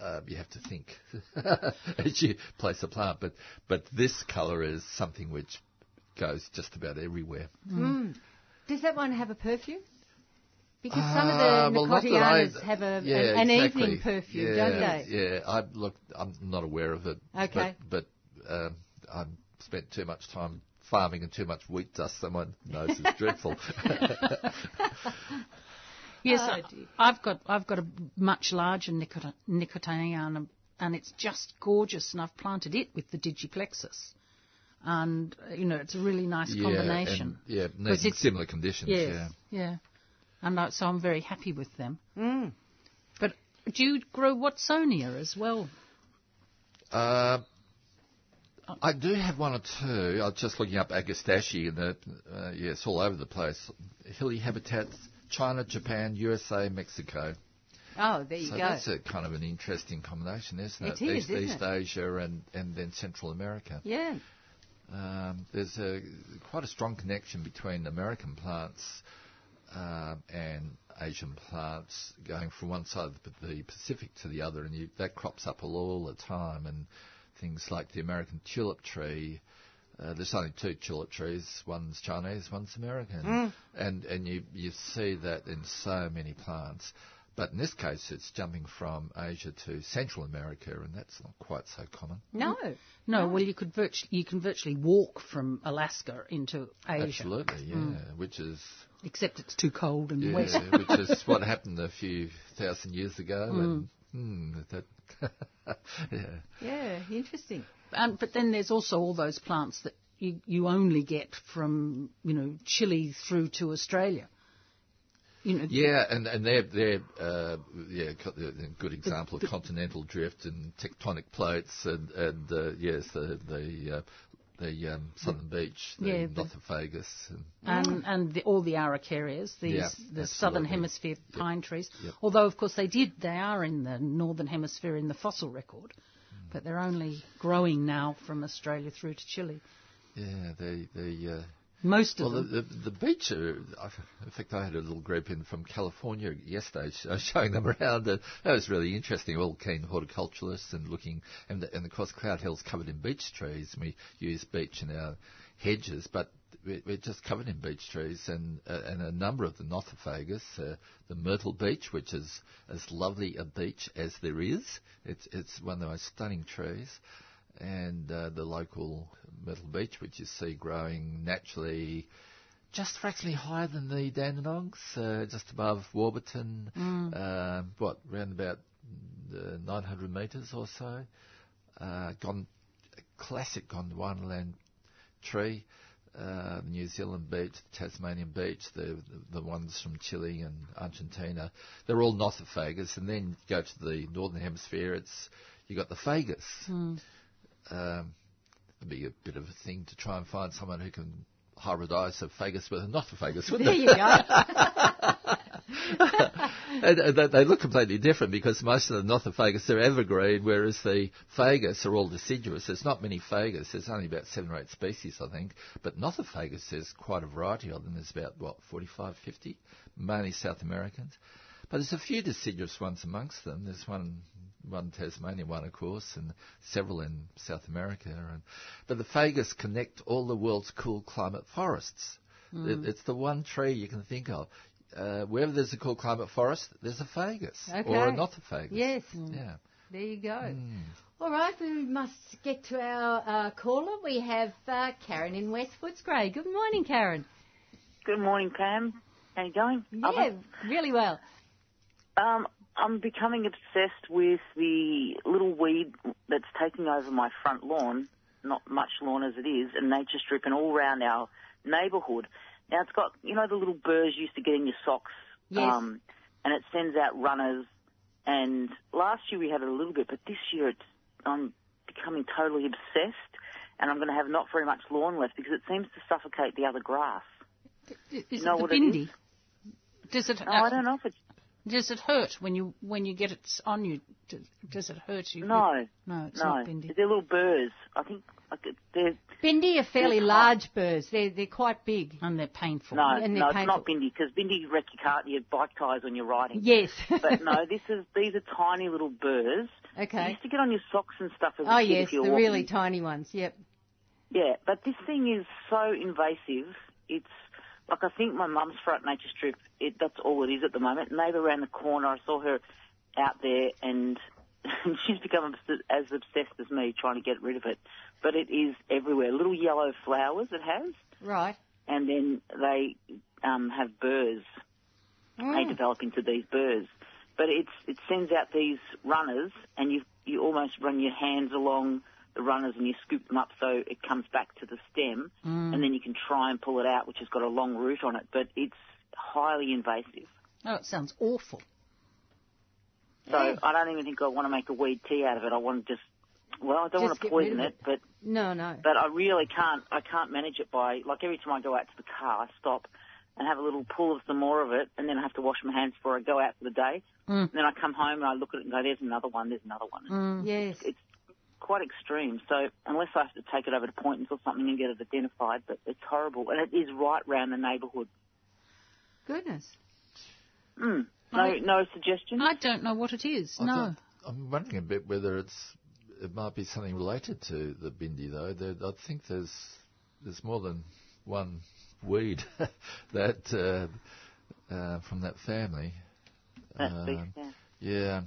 uh, you have to think as you place a plant. But but this colour is something which goes just about everywhere. Does that one have a perfume? Because some of Uh, the well, not that I- Nicotianas have a, yeah, an, an exactly. evening perfume, yeah, don't they? Yeah, I look, I'm not aware of it. Okay. But, but um, I've spent too much time farming and too much wheat dust. Someone knows it's dreadful. Yes, Oh, I- dear. I've got I've got a much larger nicot- nicotiana, and it's just gorgeous. And I've planted it with the Digiplexis, and you know it's a really nice yeah, combination. And, yeah, 'Cause needs it's- similar conditions. Yes, Yeah. yeah, and I, so I'm very happy with them. Mm. But do you grow Watsonia as well? Uh, I do have one or two. I was just looking up Agastache, and the, uh, yeah, it's all over the place. Hilly habitats, China, Japan, USA, Mexico. Oh, there you so go. So that's a kind of an interesting combination, isn't it? It is, East, isn't East it? Asia and, and then Central America. yeah. Um, there's a quite a strong connection between American plants um, and Asian plants going from one side of the, Pacific to the other, and you, that crops up all, all the time. And things like the American tulip tree. Uh, there's only two tulip trees. One's Chinese, one's American, and and you you see that in so many plants. But in this case, it's jumping from Asia to Central America, and that's not quite so common. No. No, well you could virtually you can virtually walk from Alaska into Asia, Absolutely, yeah. Which is except it's too cold and wet. Yeah, which is what happened a few thousand years ago. And, hmm, that, yeah. Yeah, interesting. Um, but then there's also all those plants that you, you only get from you know Chile through to Australia. You know, Yeah, and and they're they're uh, yeah they're a good example of continental drift and tectonic plates and and uh, yes the the uh, the um, southern beech the Yeah, the- Nothofagus and and and the, all the araucarias, these Yeah, the southern absolutely. hemisphere pine trees. Yep. Although of course they did, they are in the northern hemisphere in the fossil record, but they're only growing now from Australia through to Chile. yeah the the uh, Most of Well, them. the, the, the beech, uh, I- in fact, I had a little group in from California yesterday uh, showing them around. And that was really interesting. All keen horticulturalists and looking, and, the, and of course, Cloudehill's covered in beech trees. And we use beech in our hedges, but we- we're just covered in beech trees and uh, and a number of the Nothofagus, uh, the myrtle beech, which is as lovely a beech as there is. It's it's one of the most stunning trees and uh, the local myrtle beech, which you see growing naturally just fractionally higher than the Dandenongs, uh, just above Warburton, um, what, around about uh, 900 metres or so. Uh, Gon- classic Gondwanaland tree. Uh, New Zealand beech, the Tasmanian beech, the, the the ones from Chile and Argentina, they're all Nothofagus. And then go to the northern hemisphere, it's you got the Fagus. Um, it'd be a bit of a thing to try and find someone who can hybridize a Fagus with a Nothofagus, wouldn't There it? you go. and, and they, they look completely different because most of the Nothofagus are evergreen, whereas the Fagus are all deciduous. There's not many Fagus. There's only about seven or eight species, I think. But Nothofagus, there's quite a variety of them. There's about, what, 45, 50? Mainly South Americans. But there's a few deciduous ones amongst them. There's one, one Tasmania, one, of course, and several in South America. And, but the Fagus connect all the world's cool climate forests. It, it's the one tree you can think of. Uh, wherever there's a cool climate forest, there's a Fagus or a Okay. Nothofagus. yes. Yeah. There you go. Hmm. All right, we must get to our uh, caller. We have uh, Karen in West Footscray. Good morning, Karen. Good morning, Pam. How you going? Yeah, really well. Um, I'm becoming obsessed with the little weed that's taking over my front lawn. Not much lawn as it is, and nature stripping all around our neighbourhood. Now it's got, you know, the little burrs you used to get in your socks. Yes. Um, and it sends out runners. And last year we had it a little bit, but this year it's, I'm becoming totally obsessed. And I'm going to have not very much lawn left because it seems to suffocate the other grass. Is know it the bindi? is? Does it? No, I don't know if it's Does it hurt when you when you get it on you? Does, does it hurt you? no, no, it's no. not bindi. They're little burrs. I think like they're Bindi are fairly They're large burrs. They're, they're quite big. And they're painful. no, And they're no. It's not bindi because bindi wreck your car, your bike tires when you're riding. Yes. But no, this is these are tiny little burrs. Okay, You okay. used to get on your socks and stuff as a Oh, kid yes, if you the were really tiny ones. Yep. Yeah, but this thing is so invasive. It's like I think my mum's front nature strip. It, that's all it is at the moment. Neighbour around the corner, I saw her out there, and she's become as obsessed as me trying to get rid of it. But it is everywhere. Little yellow flowers it has, Right. and then they um, have burrs. They Mm. develop into these burrs. But it's it sends out these runners, and you you almost run your hands along the runners and you scoop them up so it comes back to the stem, Mm. and then you can try and pull it out, which has got a long root on it. But it's highly invasive. Oh, it sounds awful. So Yeah. I don't even think I want to make a weed tea out of it. I want to just well, I don't Just want to poison of it, but No, no. but I really can't. I can't manage it by like every time I go out to the car, I stop and have a little pull of some more of it, and then I have to wash my hands before I go out for the day. Mm. And then I come home and I look at it and go, "There's another one. There's another one." Mm. Yes. It's quite extreme. So unless I have to take it over to Poyntons or something and get it identified, but it's horrible, and it is right round the neighbourhood. Goodness. Mm. No, I- no suggestions. I don't know what it is. I no. thought- I'm wondering a bit whether it's it might be something related to the bindi though. There, I think there's there's more than one weed that uh, uh, from that family. That Um, speaks, yeah. yeah.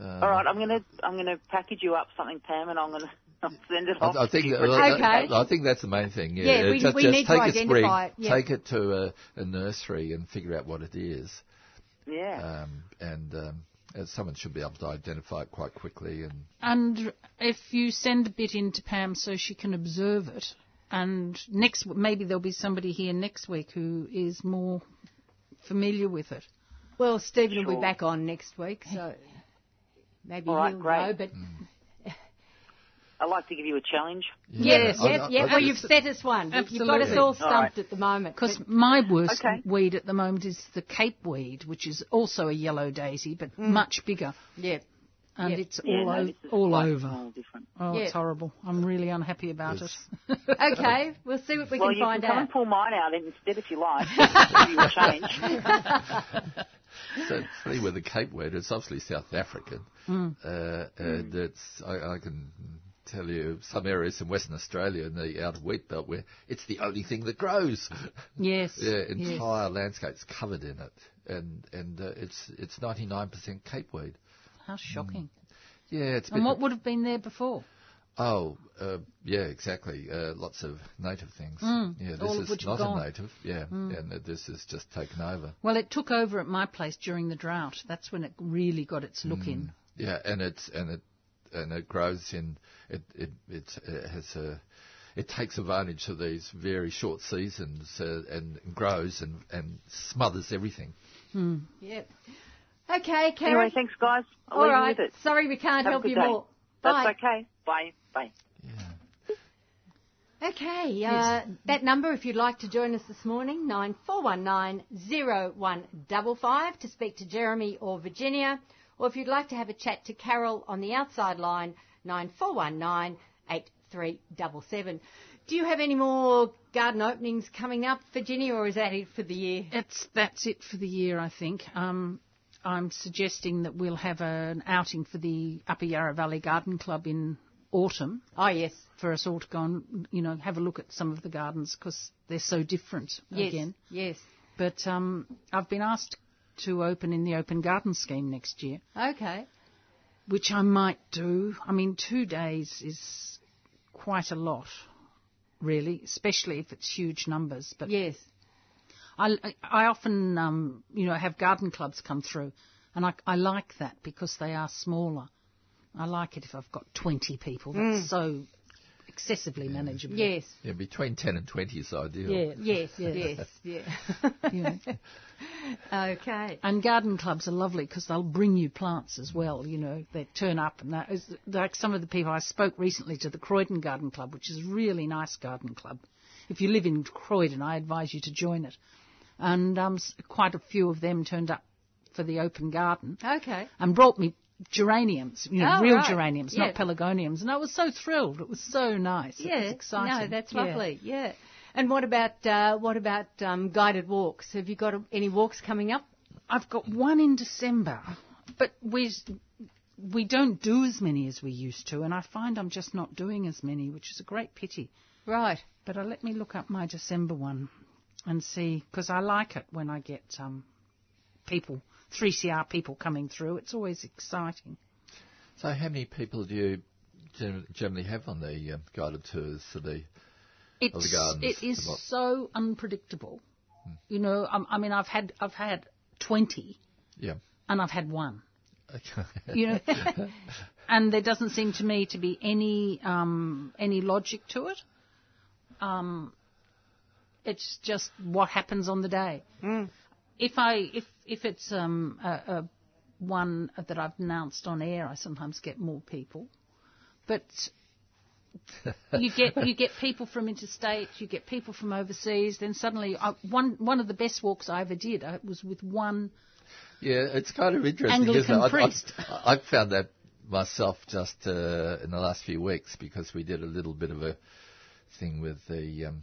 Um, All right, I'm gonna I'm gonna package you up something, Pam, and I'm gonna I'll send it off. I, I think to you that- Okay. I think that's the main thing. Yeah, Yeah, we- just, we just need to take a identify sprig, it, yeah. take it to a, a nursery and figure out what it is. yeah. Um, and um, uh, someone should be able to identify it quite quickly. And And if you send a bit in to Pam so she can observe it, and next maybe there'll be somebody here next week who is more familiar with it. Well, Stephen will be back on next week, so maybe All right, he'll great. know. But mm. I'd like to give you a challenge. yes, I- yep, I- yep. I well, you've set us one. Absolutely. You've got us all All stumped right. at the moment. Because my worst Okay. weed at the moment is the Cape weed, which is also a yellow daisy, but mm. much bigger, yeah, and Yeah. it's Yeah, all, no, o- all over. different. Oh, Yeah. it's horrible. I'm really unhappy about Yes. it. okay, we'll see what we well, can you find can come out. and pull mine out instead if you like. give you a change. so it's funny with the Cape weed. It's obviously South African. Mm. Uh, and it's I, I can tell you some areas in Western Australia in the outer wheat belt where it's the only thing that grows. yes. Yeah, yes. entire landscapes covered in it, and and uh, it's it's 99% Cape weed. How shocking. Yeah, it's And bit- what would have been there before? Oh, uh, yeah, exactly. Uh, lots of native things. Mm, yeah, this all of is which have not gone. a native. Yeah, and uh, this is just taken over. Well, it took over at my place during the drought. That's when it really got its look in. Yeah, and it's and it and it grows in it it it, it has a it takes advantage of these very short seasons uh, and grows and and smothers everything. Yep. Okay, Karen. Anyway, thanks, guys. I'll all leave right. you with it. Sorry, we can't Have help you day. more. That's Bye. okay. Bye. Bye. Yeah. Okay, uh, that number, if you'd like to join us this morning, nine four one nine zero one double five to speak to Jeremy or Virginia, or if you'd like to have a chat to Carol on the outside line, nine four one nine eight three double seven. Do you have any more garden openings coming up, Virginia, or is that it for the year? It's that's it for the year, I think. Um, I'm suggesting that we'll have an outing for the Upper Yarra Valley Garden Club in autumn Oh yes, for us all to go and you know have a look at some of the gardens because they're so different yes, again. yes. But um, I've been asked to open in the open garden scheme next year, Okay. which I might do. I mean, two days is quite a lot, really, especially if it's huge numbers. But Yes. I, I often, um, you know, have garden clubs come through, and I, I like that because they are smaller. I like it if I've got 20 people. That's so excessively manageable. Yes. Yeah, between 10 and 20 is ideal. Yeah. Yes. Yes. Yeah. yeah. okay. And garden clubs are lovely because they'll bring you plants as well. You know, they turn up and that is like some of the people I spoke recently to the Croydon Garden Club, which is a really nice garden club. If you live in Croydon, I advise you to join it. And um, quite a few of them turned up for the open garden Okay. and brought me geraniums, you know, Oh, real right. geraniums, Yeah. not pelargoniums. And I was so thrilled. It was so nice. It was Yeah. exciting. No, that's lovely. Yeah. And what about uh, what about um, guided walks? Have you got any walks coming up? I've got one in December, but we we don't do as many as we used to, and I find I'm just not doing as many, which is a great pity. Right. But uh, let me look up my December one and see, because I like it when I get um, people, 3CR people coming through. It's always exciting. So, how many people do you generally have on the um, guided tours for the? It's gardens, it is so unpredictable. You know, um, I mean, I've had I've had 20, Yeah. and I've had one. Okay. you know, and there doesn't seem to me to be any um, any logic to it. Um, it's just what happens on the day. If I if if it's um, a, a one that I've announced on air, I sometimes get more people, but. you get you get people from interstate, you get people from overseas. Then suddenly, I, one one of the best walks I ever did I was with one Yeah, it's kind of interesting, Anglican isn't it? Priest. I, have found that myself just uh, in the last few weeks because we did a little bit of a thing with the um,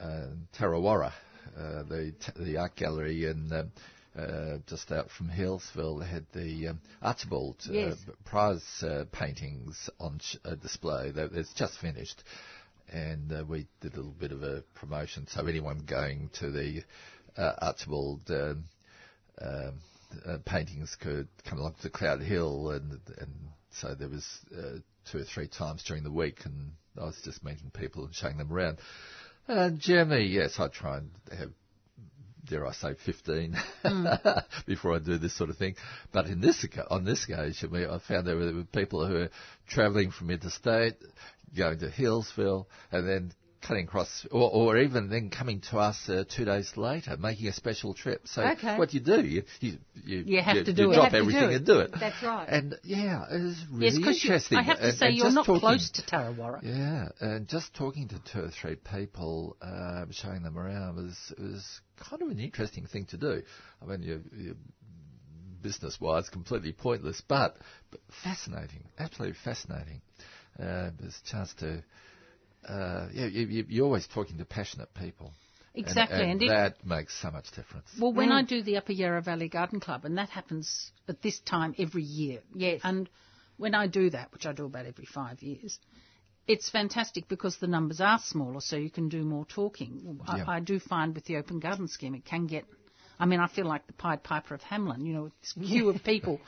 uh, TarraWarra, uh, the the art gallery, and um, uh, just out from Healesville, they had the um, Archibald uh, Yes. prize uh, paintings on sh- uh, display. They- It's just finished. And uh, we did a little bit of a promotion, so anyone going to the uh, Archibald um, um, uh, paintings could come along to Cloudehill, and and so there was uh, two or three times during the week, and I was just meeting people and showing them around. And generally, yes, I try and have, dare I say, fifteen hmm. before I do this sort of thing. But in this on this occasion, we, I found there there were people who were travelling from interstate, going to Healesville, and then cutting across, or, or even then coming to us uh, two days later, making a special trip. So Okay. what you do, you you you, You have to do you it. drop You have to do everything it. and do it. That's right. And yeah, it was really Yes, interesting. I have to And- say and you're not talking- close to TarraWarra. Yeah, and just talking to two or three people, um, showing them around was was kind of an interesting thing to do. I mean, you, you business-wise, completely pointless, but, but fascinating, absolutely fascinating. Uh, there's a chance to, uh, yeah, you, you, you're always talking to passionate people. Exactly, and, and if- that makes so much difference. Well, when I do the Upper Yarra Valley Garden Club, and that happens at this time every year. Yes. And when I do that, which I do about every five years, it's fantastic because the numbers are smaller, so you can do more talking. Yeah. I, I do find with the Open Garden Scheme, it can get. I mean, I feel like the Pied Piper of Hamelin, you know, with this queue of people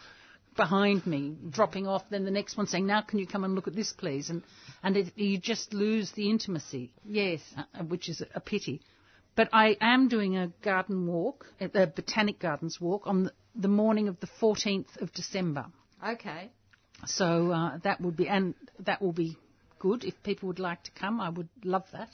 behind me dropping off, then the next one saying, "Now, can you come and look at this, please?" And and it, you just lose the intimacy Yes. uh, which is a pity. But I am doing a garden walk, a a Botanic Gardens walk, on the, the morning of the 14th of December. Okay. So uh, that would be, and that will be good if people would like to come. I would love that.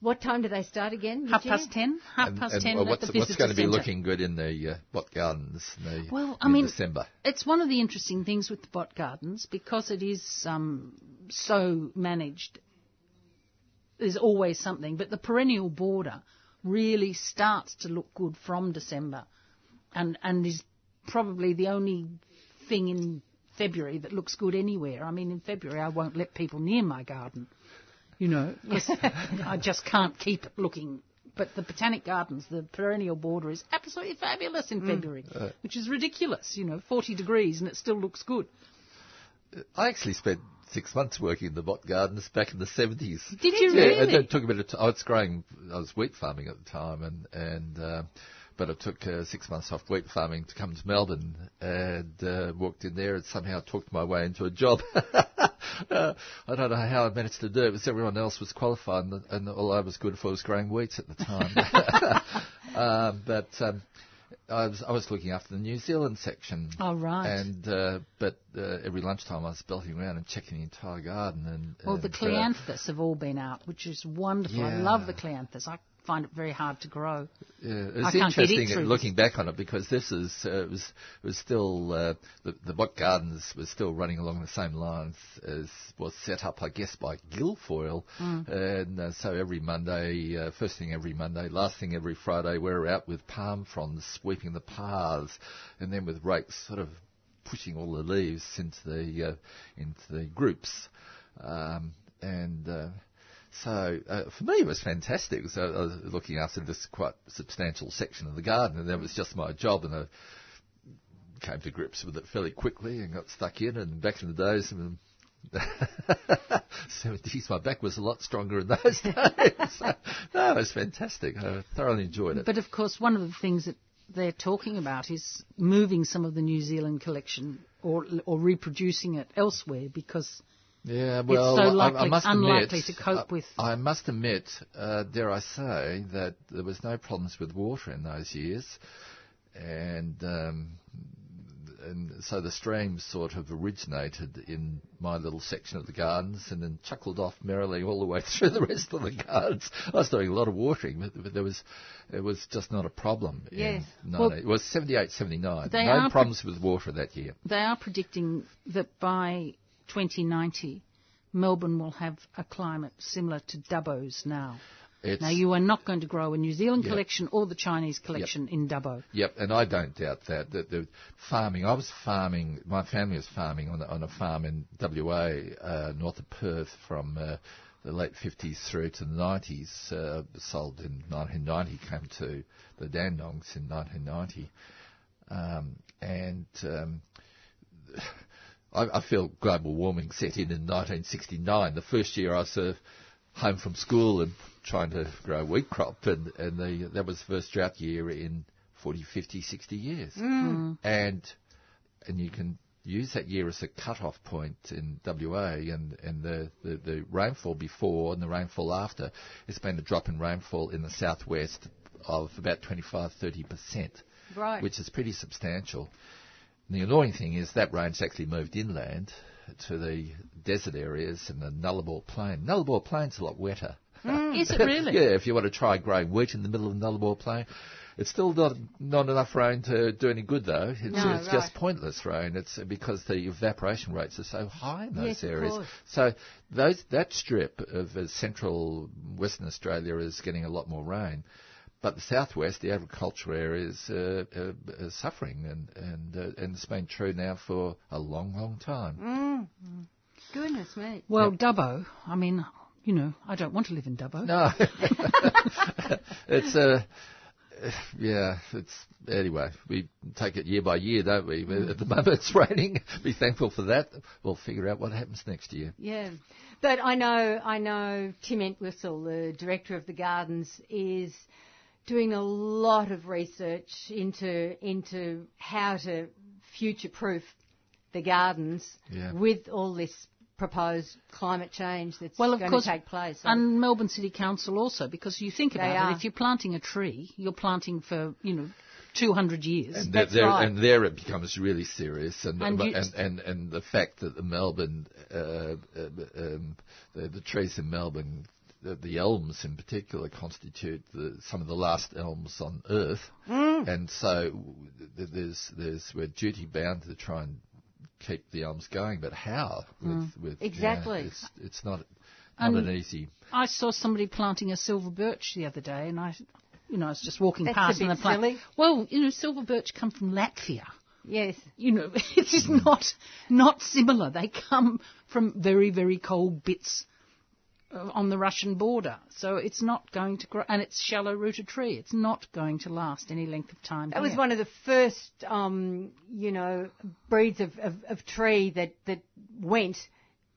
What time do they start again? Half Virginia? past ten. Half And- past and ten well, at the what's going to be centre. looking good in the uh, Bot Gardens in, the, Well, I in mean, December? It's one of the interesting things with the bot gardens because it is um, so managed. There's always something, but the perennial border really starts to look good from December, and and is probably the only thing in February that looks good anywhere. I mean, in February I won't let people near my garden, you know, 'cause I just can't keep looking. But the botanic gardens, the perennial border is absolutely fabulous in February, which is ridiculous. You know, 40 degrees and it still looks good. I actually spent six months working in the Bot Gardens back in the 70s. Did you Yeah, really? and it took a bit of time. I was growing, I was wheat farming at the time, and and uh, but it took uh, six months off wheat farming to come to Melbourne and uh, walked in there and somehow talked my way into a job. uh, I don't know how I managed to do it because everyone else was qualified and, and all I was good for was growing wheat at the time. um, but um, I was I was looking after the New Zealand section. Oh, right. And uh, but uh, every lunchtime I was belting around and checking the entire garden. And Well, the and, uh, have all been out, which is wonderful. I love the Clianthus. I find it very hard to grow. Yeah, it's interesting it looking back on it because this is uh, was was still uh, the the Bot Gardens was still running along the same lines as was set up, I guess, by Guilfoyle. Mm. And uh, so every Monday, uh, first thing every Monday, last thing every Friday, we're out with palm fronds sweeping the paths, and then with rakes sort of pushing all the leaves into the uh, into the groups. Um, and uh, so uh, for me, it was fantastic. So I was looking after this quite substantial section of the garden, and that was just my job. And I came to grips with it fairly quickly and got stuck in. And back in the days, um, seventies, my back was a lot stronger in those days. no, it was fantastic. I thoroughly enjoyed it. But of course, one of the things that they're talking about is moving some of the New Zealand collection or or reproducing it elsewhere because Yeah, well, so I- I, must unlikely admit, to cope I- with. I must admit, uh, dare I say, that there was no problems with water in those years, and um, and so the streams sort of originated in my little section of the gardens and then chuckled off merrily all the way through the rest of the gardens. I was doing a lot of watering, but, but there was it was just not a problem. Yes. 90 Well, it was 78, 79. No are pre- problems with water that year. they are predicting that by 2090 Melbourne will have a climate similar to Dubbo's now. It's, Now you are not going to grow a New Zealand Yeah. collection or the Chinese collection in Dubbo. Yep, and I don't doubt that. That the farming, I was farming. My family was farming on, a- on a farm in WA, uh, north of Perth, from uh, the late 50s through to the 90s. Uh, sold in 1990, came to the Dandenongs in 1990, um, and um, I, I feel global warming set in in 1969. The first year I was uh, home from school and trying to grow wheat crop, and, and the, that was the first drought year in 40, 50, 60 years. And and you can use that year as a cut-off point in WA, and, and the, the, the rainfall before and the rainfall after, it's been a drop in rainfall in the southwest of about 25, 30%, Right. which is pretty substantial. And the annoying thing is that rain's actually moved inland to the desert areas and the Nullarbor Plain. Nullarbor Plain's a lot wetter. Is it really? yeah, if you want to try growing wheat in the middle of the Nullarbor Plain. It's still not not enough rain to do any good though. It's, No, it's right. just pointless rain. It's because the evaporation rates are so high in those Yes, areas. So those that strip of uh, central Western Australia is getting a lot more rain. But the southwest, the agricultural areas, uh, uh, are suffering, and and uh, and it's been true now for a long, long time. Goodness me. Well, Dubbo, I mean, you know, I don't want to live in Dubbo. No, it's a. yeah, it's anyway. We take it year by year, don't we? At the moment, it's raining. Be thankful for that. We'll figure out what happens next year. Yeah, but I know I know Tim Entwistle, the director of the gardens, is doing a lot of research into into how to future-proof the gardens Yeah. with all this proposed climate change that's Well, of going course, to take place. So- and Melbourne City Council also, because you think about are. it, if you're planting a tree, you're planting for, you know, 200 years. And That's there, there- right. and there it becomes really serious. And And and, and, and, the fact that the Melbourne, uh, uh, um, the, the trees in Melbourne, the, the elms in particular, constitute the, some of the last elms on Earth. Mm. And so there's there's we're duty bound to try and keep the elms going. But how? With, with yeah, Exactly. it's it's not not And- an easy. I saw somebody planting a silver birch the other day, and I, you know, I was just walking That's past a and bit the plant. Well, you know, silver birch come from Latvia. yes, You know, it is just not not similar. They come from very very cold bits on the Russian border, so it's not going to grow. And it's shallow rooted tree. It's not going to last any length of time. that was one of the first, um, you know, breeds of, of, of tree that that went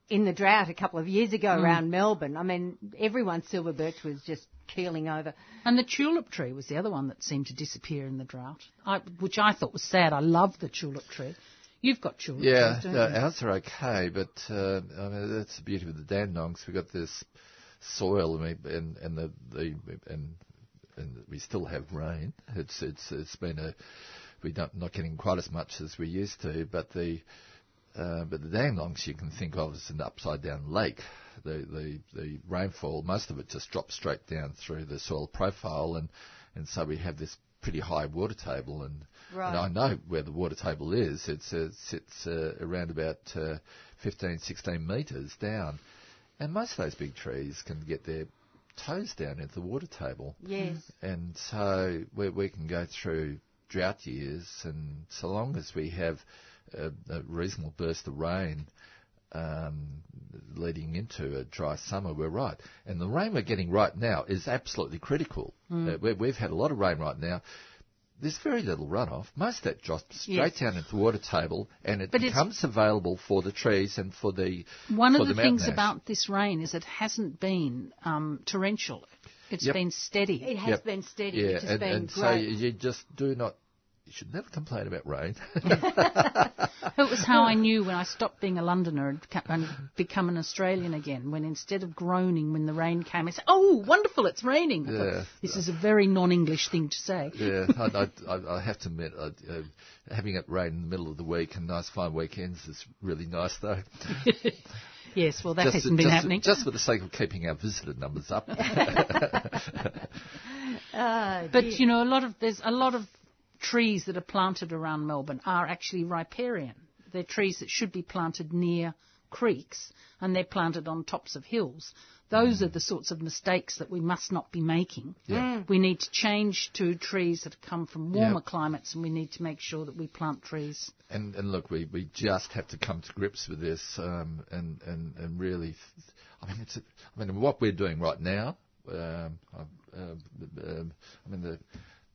in the drought a couple of years ago Mm. around Melbourne. I mean, everyone's silver birch was just keeling over. And the tulip tree was the other one that seemed to disappear in the drought, I, which I thought was sad. I love the tulip tree. You've got tulip Yeah, no, ours are okay, but uh, I mean, that's the beauty of the Dandenongs. We've got this soil, and we, and, and the, the and and we still have rain. It's it's it's been a we're not not getting quite as much as we used to, but the uh, but the Dandenongs you can think of as an upside down lake. The, the the rainfall, most of it just drops straight down through the soil profile, and and so we have this pretty high water table, and, Right. and I know where the water table is. It uh, sits uh, around about uh, 15, 16 metres down, and most of those big trees can get their toes down into the water table. Yes. And so we, we can go through drought years, and so long as we have a, a reasonable burst of rain um, leading into a dry summer, we're right. And the rain we're getting right now is absolutely critical. Uh, we, we've had a lot of rain right now. There's very little runoff. Most of that drops straight Yes. down into the water table, and it But becomes available for the trees and for the One for of the, mountain things ash. about this rain is it hasn't been um, torrential. It's Yep. been steady. It has Yep. been steady, yeah, which has and, been and so great. you you just do not. You should never complain about rain. It was how I knew when I stopped being a Londoner and become an Australian again. When instead of groaning when the rain came, I said, "Oh, wonderful, it's raining." I thought, This is a very non-English thing to say. Yeah, I, I, I- I have to admit, I, uh, having it rain in the middle of the week and nice fine weekends is really nice, though. Yes, well, that just, hasn't been just, happening. just for the sake of keeping our visitor numbers up. Ah, But dear. you know, a lot of there's a lot of trees that are planted around Melbourne are actually riparian. They're trees that should be planted near creeks, and they're planted on tops of hills. Those are the sorts of mistakes that we must not be making. Yeah. We need to change to trees that come from warmer Yeah. climates, and we need to make sure that we plant trees. and, and look, we, we just have to come to grips with this um, and, and, and really. I mean, it's. I mean, what we're doing right now. Um, I've, um, um, I mean, the.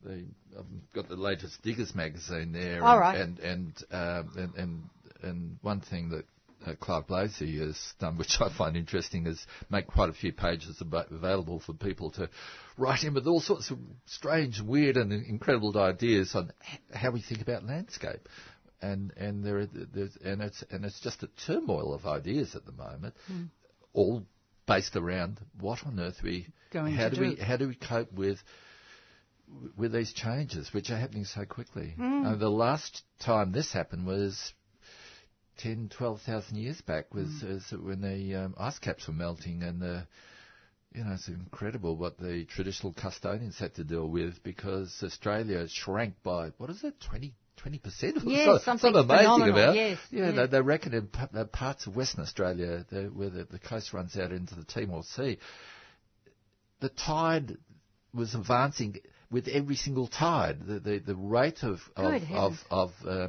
The, I've got the latest Diggers magazine there, All and, right. and and, um, and and and one thing that uh, Clive Blazey has done, which I find interesting, is make quite a few pages abo- available for people to write in with all sorts of strange, weird, and incredible ideas on h- how we think about landscape. And and there are, there's and it's and it's just a turmoil of ideas at the moment, all based around what on earth we Going how to do we do. how do we cope with with these changes which are happening so quickly. Mm. Uh, the last time this happened was 10, 12,000 years back was, Mm. when the um, ice caps were melting and the, you know, it's incredible what the traditional custodians had to deal with because Australia shrank by, what is it, 20, 20%? Yes, something amazing phenomenal, about. yes, yeah. They, they reckon in p- uh, parts of Western Australia the, where the, the coast runs out into the Timor Sea, the tide was advancing with every single tide. The the, the rate of of Good of heavens. of, uh,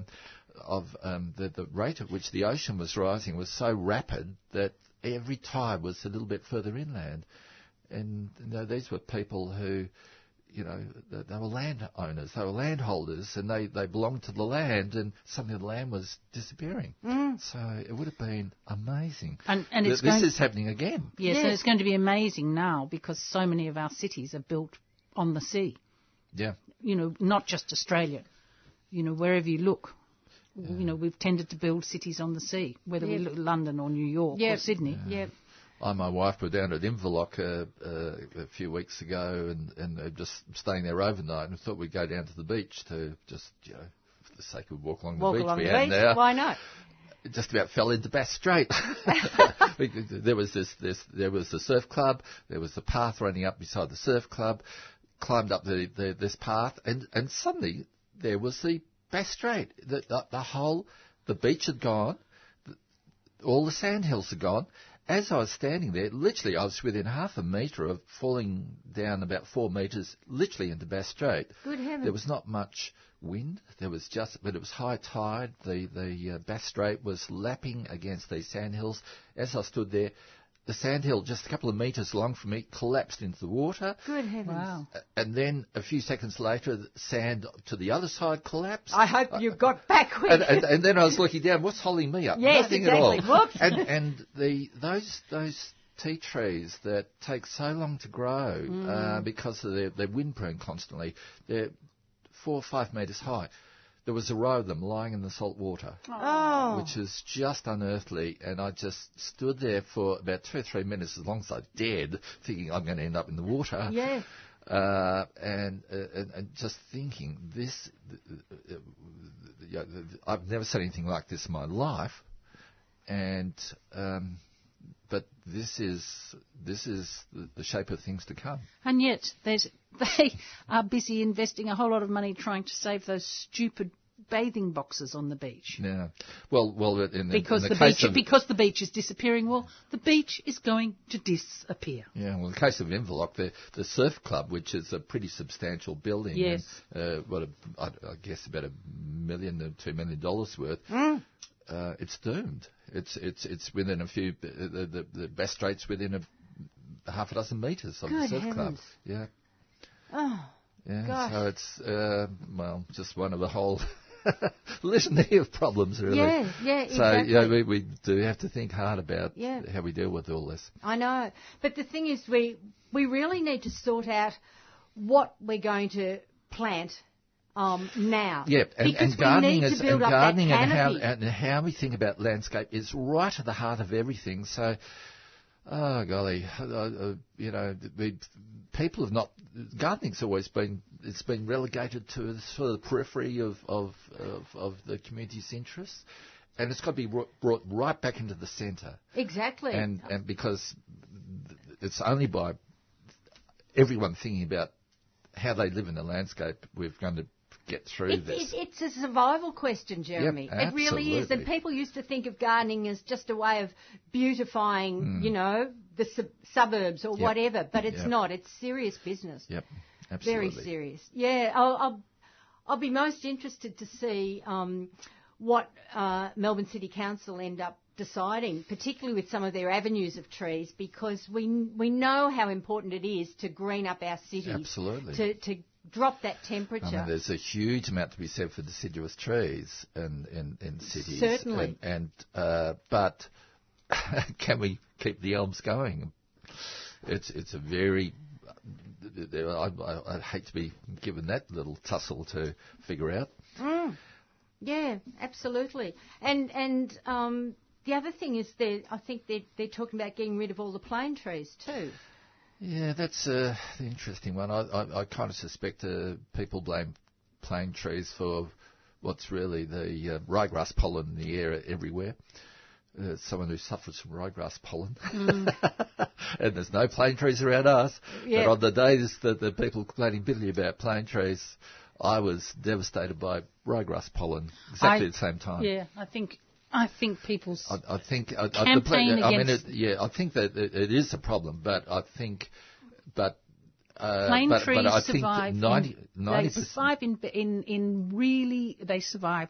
of um, the the rate at which the ocean was rising was so rapid that every tide was a little bit further inland, and you know, these were people who. You know, they, they were landowners, they were landholders, and they, they belonged to the land, and suddenly the land was disappearing. So it would have been amazing. And- and it's this going- is happening again. Yes, and Yes. it's going to be amazing now because so many of our cities are built on the sea. Yeah. you know, not just Australia. You know, wherever you look, you know, we've tended to build cities on the sea, whether we look at London or New York or Yep. Sydney. Yep. I and my wife were down at Inverloch uh, uh, a few weeks ago and, and uh, just staying there overnight and thought we'd go down to the beach to just, you know, for the sake of walk along Walk the beach along we the had beach. there. Why not? Just about fell into Bass Strait. There was this, this, there was the surf club, there was the path running up beside the surf club, climbed up the, the this path, and, and suddenly there was the Bass Strait. The, the, the whole, the beach had gone, all the sandhills had gone. As I was standing there, literally, I was within half a metre of falling down about four metres, literally into Bass Strait. Good heavens. There was not much wind. There was just, but it was high tide. The the uh, Bass Strait was lapping against these sandhills. As I stood there, the sandhill, just a couple of metres long from me, collapsed into the water. Good heavens. Wow. And then a few seconds later, the sand to the other side collapsed. I hope you got back quick. and, and, and then I was looking down. What's holding me up? Yes, Nothing exactly. at all. Whoops. And and the those those tea trees that take so long to grow Mm. uh, because of their, they're wind prone constantly. They're four or five metres high. There was a row of them lying in the salt water, oh. which is just unearthly. And I just stood there for about two or three minutes, as long as I dared, thinking I'm going to end up in the water yeah. uh, and, uh, and and just thinking this, uh, I've never seen anything like this in my life, and um, but this is this is the, the shape of things to come. And yet, they are busy investing a whole lot of money trying to save those stupid bathing boxes on the beach. Yeah. Well, well, in, the- Because in the, the, beach, of because the beach is disappearing. Well, the beach is going to disappear. yeah, well, in the case of Inverloch, the the surf club, which is a pretty substantial building, Yes. and, uh, what a, I, I guess about a million or two million dollars worth. Mm. Uh, it's doomed. It's it's it's within a few. The the, the best rates within a half a dozen metres of the Good surf club. Yeah, Oh. yeah. Gosh. So it's uh, well, just one of the whole litany of problems, really. Yeah, yeah, So yeah, exactly. we we do have to think hard about Yeah. how we deal with all this. I know. But the thing is, we we really need to sort out what we're going to plant um, now. Yep, and, and gardening is and gardening and how and how we think about landscape is right at the heart of everything. So, oh golly, uh, uh, you know, we, people have not gardening's always been it's been relegated to the sort of the periphery of of, of, of the community's interests, and it's got to be brought, brought right back into the centre. exactly. And and because it's only by everyone thinking about how they live in the landscape we're going to get through It, this. it, it's a survival question, Jeremy. it really is. And people used to think of gardening as just a way of beautifying, Hmm. you know, the sub- suburbs or Yep. whatever. But it's Yep. not. It's serious business. Yep, absolutely. Very serious. Yeah, I'll, I'll, I'll be most interested to see um, what uh, Melbourne City Council end up deciding, particularly with some of their avenues of trees, because we we know how important it is to green up our cities. Absolutely. To to drop that I temperature. mean, there's a huge amount to be said for deciduous trees in, in, in cities. Certainly. And, and uh, but can we keep the elms going? It's it's a very I, I, I'd hate to be given that little tussle to figure out. Yeah, absolutely. And and um, the other thing is I think they're they're talking about getting rid of all the plane trees too. Yeah, that's uh, the interesting one. I, I, I kind of suspect uh, people blame plane trees for what's really the uh, ryegrass pollen in the air everywhere. Uh, someone who suffers from ryegrass pollen, and there's no plane trees around us. But on the days that the people complaining bitterly about plane trees, I was devastated by ryegrass pollen exactly I- at the same time. Yeah, I think I think people's I, I think I, Campaign I mean, against- it, yeah, I think that it, it is a problem, but I think, but. Uh, plane but, trees but I survive. think 90, in, 90 they survive in, in in really they survive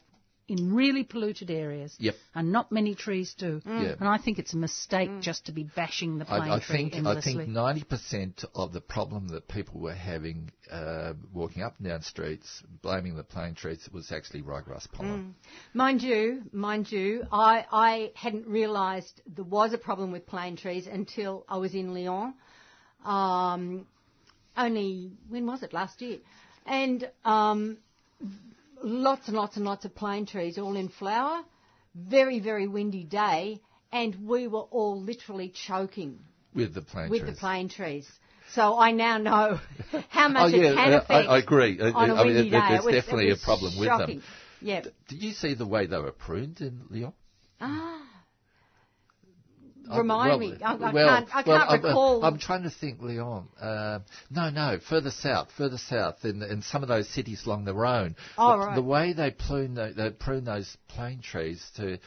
in really polluted areas. Yep. And not many trees do. Yeah. And I think it's a mistake just to be bashing the plane I, I tree think I think ninety percent of the problem that people were having uh, walking up and down streets, blaming the plane trees, was actually ryegrass pollen. Mind you, mind you, I, I hadn't realised there was a problem with plane trees until I was in Lyon. Um, only when was it? Last year, and um, lots and lots and lots of plane trees, all in flower. Very very windy day, and we were all literally choking with the plane with trees. the plane trees. So I now know how much oh yeah, it can uh, affect. I, I agree. On a I mean, windy day. there's It was- it definitely was a problem with shocking. them. Yeah. Did you see the way they were pruned in Lyon? Ah. Uh, Remind well, me. I, I well, can't, I well, can't I'm, uh, recall. I'm trying to think, Lyon. Uh, no, no, further south, further south, in, in some of those cities along the Rhone. Oh, the, right. the way they prune, the, they prune those plane trees to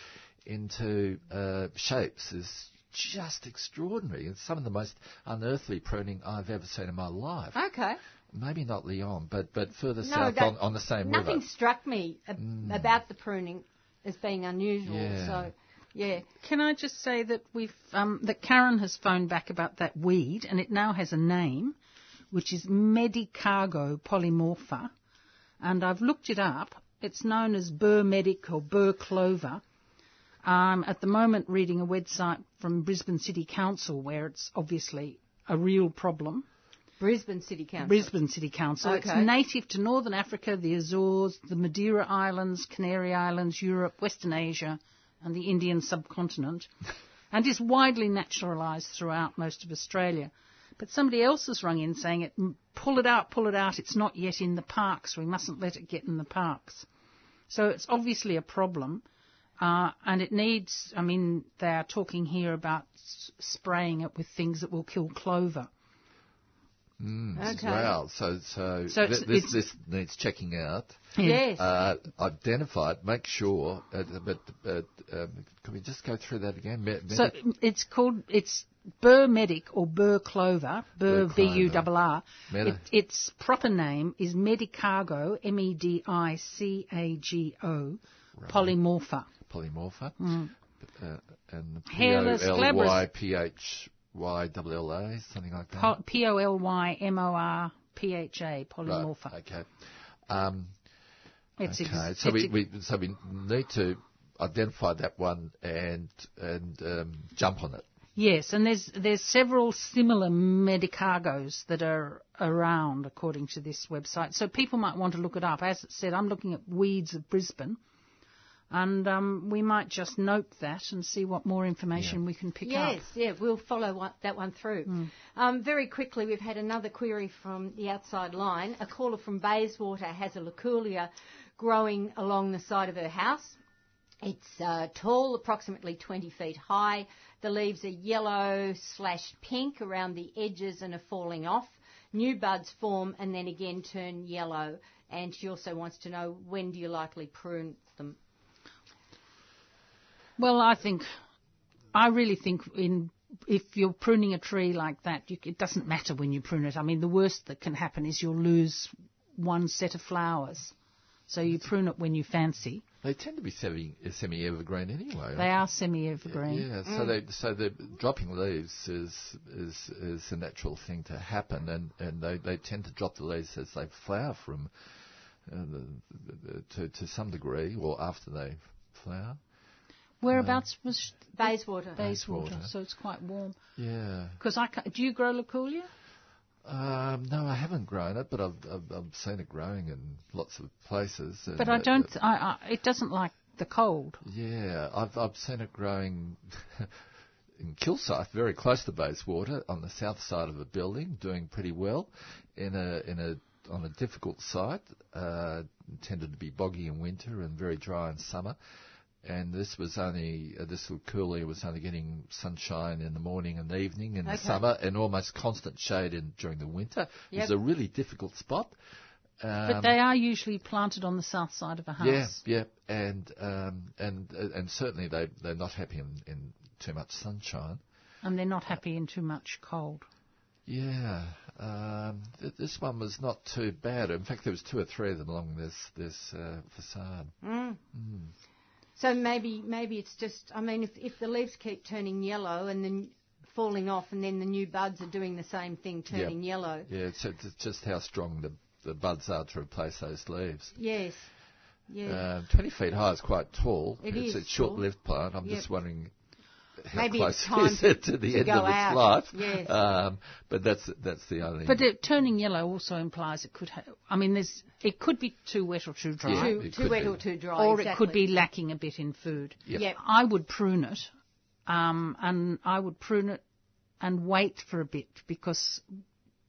into uh, shapes is just extraordinary. It's some of the most unearthly pruning I've ever seen in my life. okay. Maybe not Lyon, but but further No, south on, on the same Nothing river. struck me ab- about the pruning as being unusual. Yeah. So Yeah. Can I just say that we've um, that Karen has phoned back about that weed, and it now has a name, which is Medicago polymorpha, and I've looked it up. It's known as Burr Medic or Burr Clover. I'm at the moment reading a website from Brisbane City Council where it's obviously a real problem. Brisbane City Council. Brisbane City Council. It's native to Northern Africa, the Azores, the Madeira Islands, Canary Islands, Europe, Western Asia, and the Indian subcontinent, and is widely naturalised throughout most of Australia. But somebody else has rung in saying it, pull it out, pull it out. It's not yet in the parks. We mustn't let it get in the parks. So it's obviously a problem. Uh, and it needs, I mean, they are talking here about s- spraying it with things that will kill clover. Okay. Wow. So so, So it's- this it's- this needs checking out. Yes. Uh, identify it, make sure. Uh, but but um, can we just go through that again? Me- So it's called it's Burr Medic or Burr Clover, Burr Burr B U Clover. R R. Medi- It, its proper name is Medicago, M E D I C A G O, polymorpha. polymorpha. Uh, and Hmm. Hairless, P O L glabrous- Y P H Y double L A, something like that. Po- P O L Y M O R P H A, polymorpha. Right. Okay. Um, It's ex- okay. So it's we, we so we need to identify that one and and um, jump on it. Yes, and there's there's several similar Medicagos that are around according to this website. So people might want to look it up. As it said, I'm looking at Weeds of Brisbane, and um, we might just note that and see what more information we can pick Yes, up. Yes, yeah, we'll follow one, that one through. Um, very quickly, we've had another query from the outside line. A caller from Bayswater has a luculia growing along the side of her house. It's uh, tall, approximately 20 feet high. The leaves are yellow slash pink around the edges and are falling off. New buds form and then again turn yellow. And she also wants to know when do you likely prune them? Well, I think, I really think in if you're pruning a tree like that, you, it doesn't matter when you prune it. I mean, the worst that can happen is you'll lose one set of flowers. So you prune it when you fancy. They tend to be semi semi evergreen anyway. They are semi-evergreen. Yeah, so they so the dropping leaves is is is a natural thing to happen, and, and they, they tend to drop the leaves as they flower from uh, the, the, the, to to some degree, or after they flower. Whereabouts was Bayswater. Bayswater? Bayswater. So it's quite warm. Yeah. Because I do you grow luculia? Um, no, I haven't grown it, but I've, I've I've seen it growing in lots of places. and But I don't. I, I, it doesn't like the cold. Yeah, I've I've seen it growing in Kilsyth, very close to Bayswater, on the south side of a building, doing pretty well. In a in a on a difficult site, uh, tended to be boggy in winter and very dry in summer. And this was only uh, this little coolie was only getting sunshine in the morning and evening in the summer, and almost constant shade in during the winter. It was a really difficult spot. But Um, they are usually planted on the south side of a house. yeah, yeah, and um, and uh, and certainly they they're not happy in, in too much sunshine. And they're not happy in too much cold. Yeah, um, th- this one was not too bad. In fact, there was two or three of them along this this uh, facade. So maybe maybe it's just I mean if if the leaves keep turning yellow and then falling off and then the new buds are doing the same thing turning yellow. Yeah, it's, it's just how strong the the buds are to replace those leaves. Yes. Yeah. Uh, Twenty feet high is quite tall. It it's is a short-lived plant. I'm Yep. just wondering. How Maybe close it's time is to- it to the to end go of its out. life? Yes. Um, but that's that's the only. But it, turning yellow also implies it could. Ha- I mean, there's. It could be too wet or too dry, Yeah. too too wet be. or too dry. or it could be lacking a bit in food. Yep. Yep. I would prune it, um, and I would prune it and wait for a bit because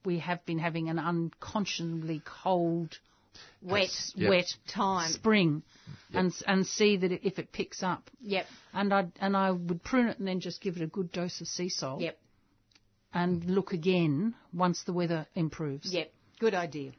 we have been having an unconscionably cold, wet Yep. wet time. spring, and and see that it, if it picks up. Yep. And I and I would prune it and then just give it a good dose of Seasol. Yep. And look again once the weather improves. Yep. Good idea.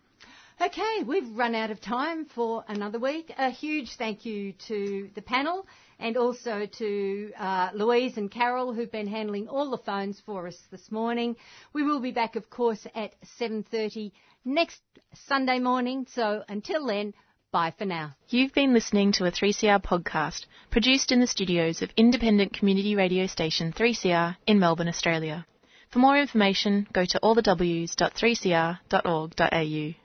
Okay, we've run out of time for another week. A huge thank you to the panel and also to uh, Louise and Carol who've been handling all the phones for us this morning. We will be back, of course, at 7.30 next Sunday morning. So until then, Bye for now. You've been listening to a 3CR podcast produced in the studios of independent community radio station 3CR in Melbourne, Australia. For more information, go to allthews.3cr.org.au.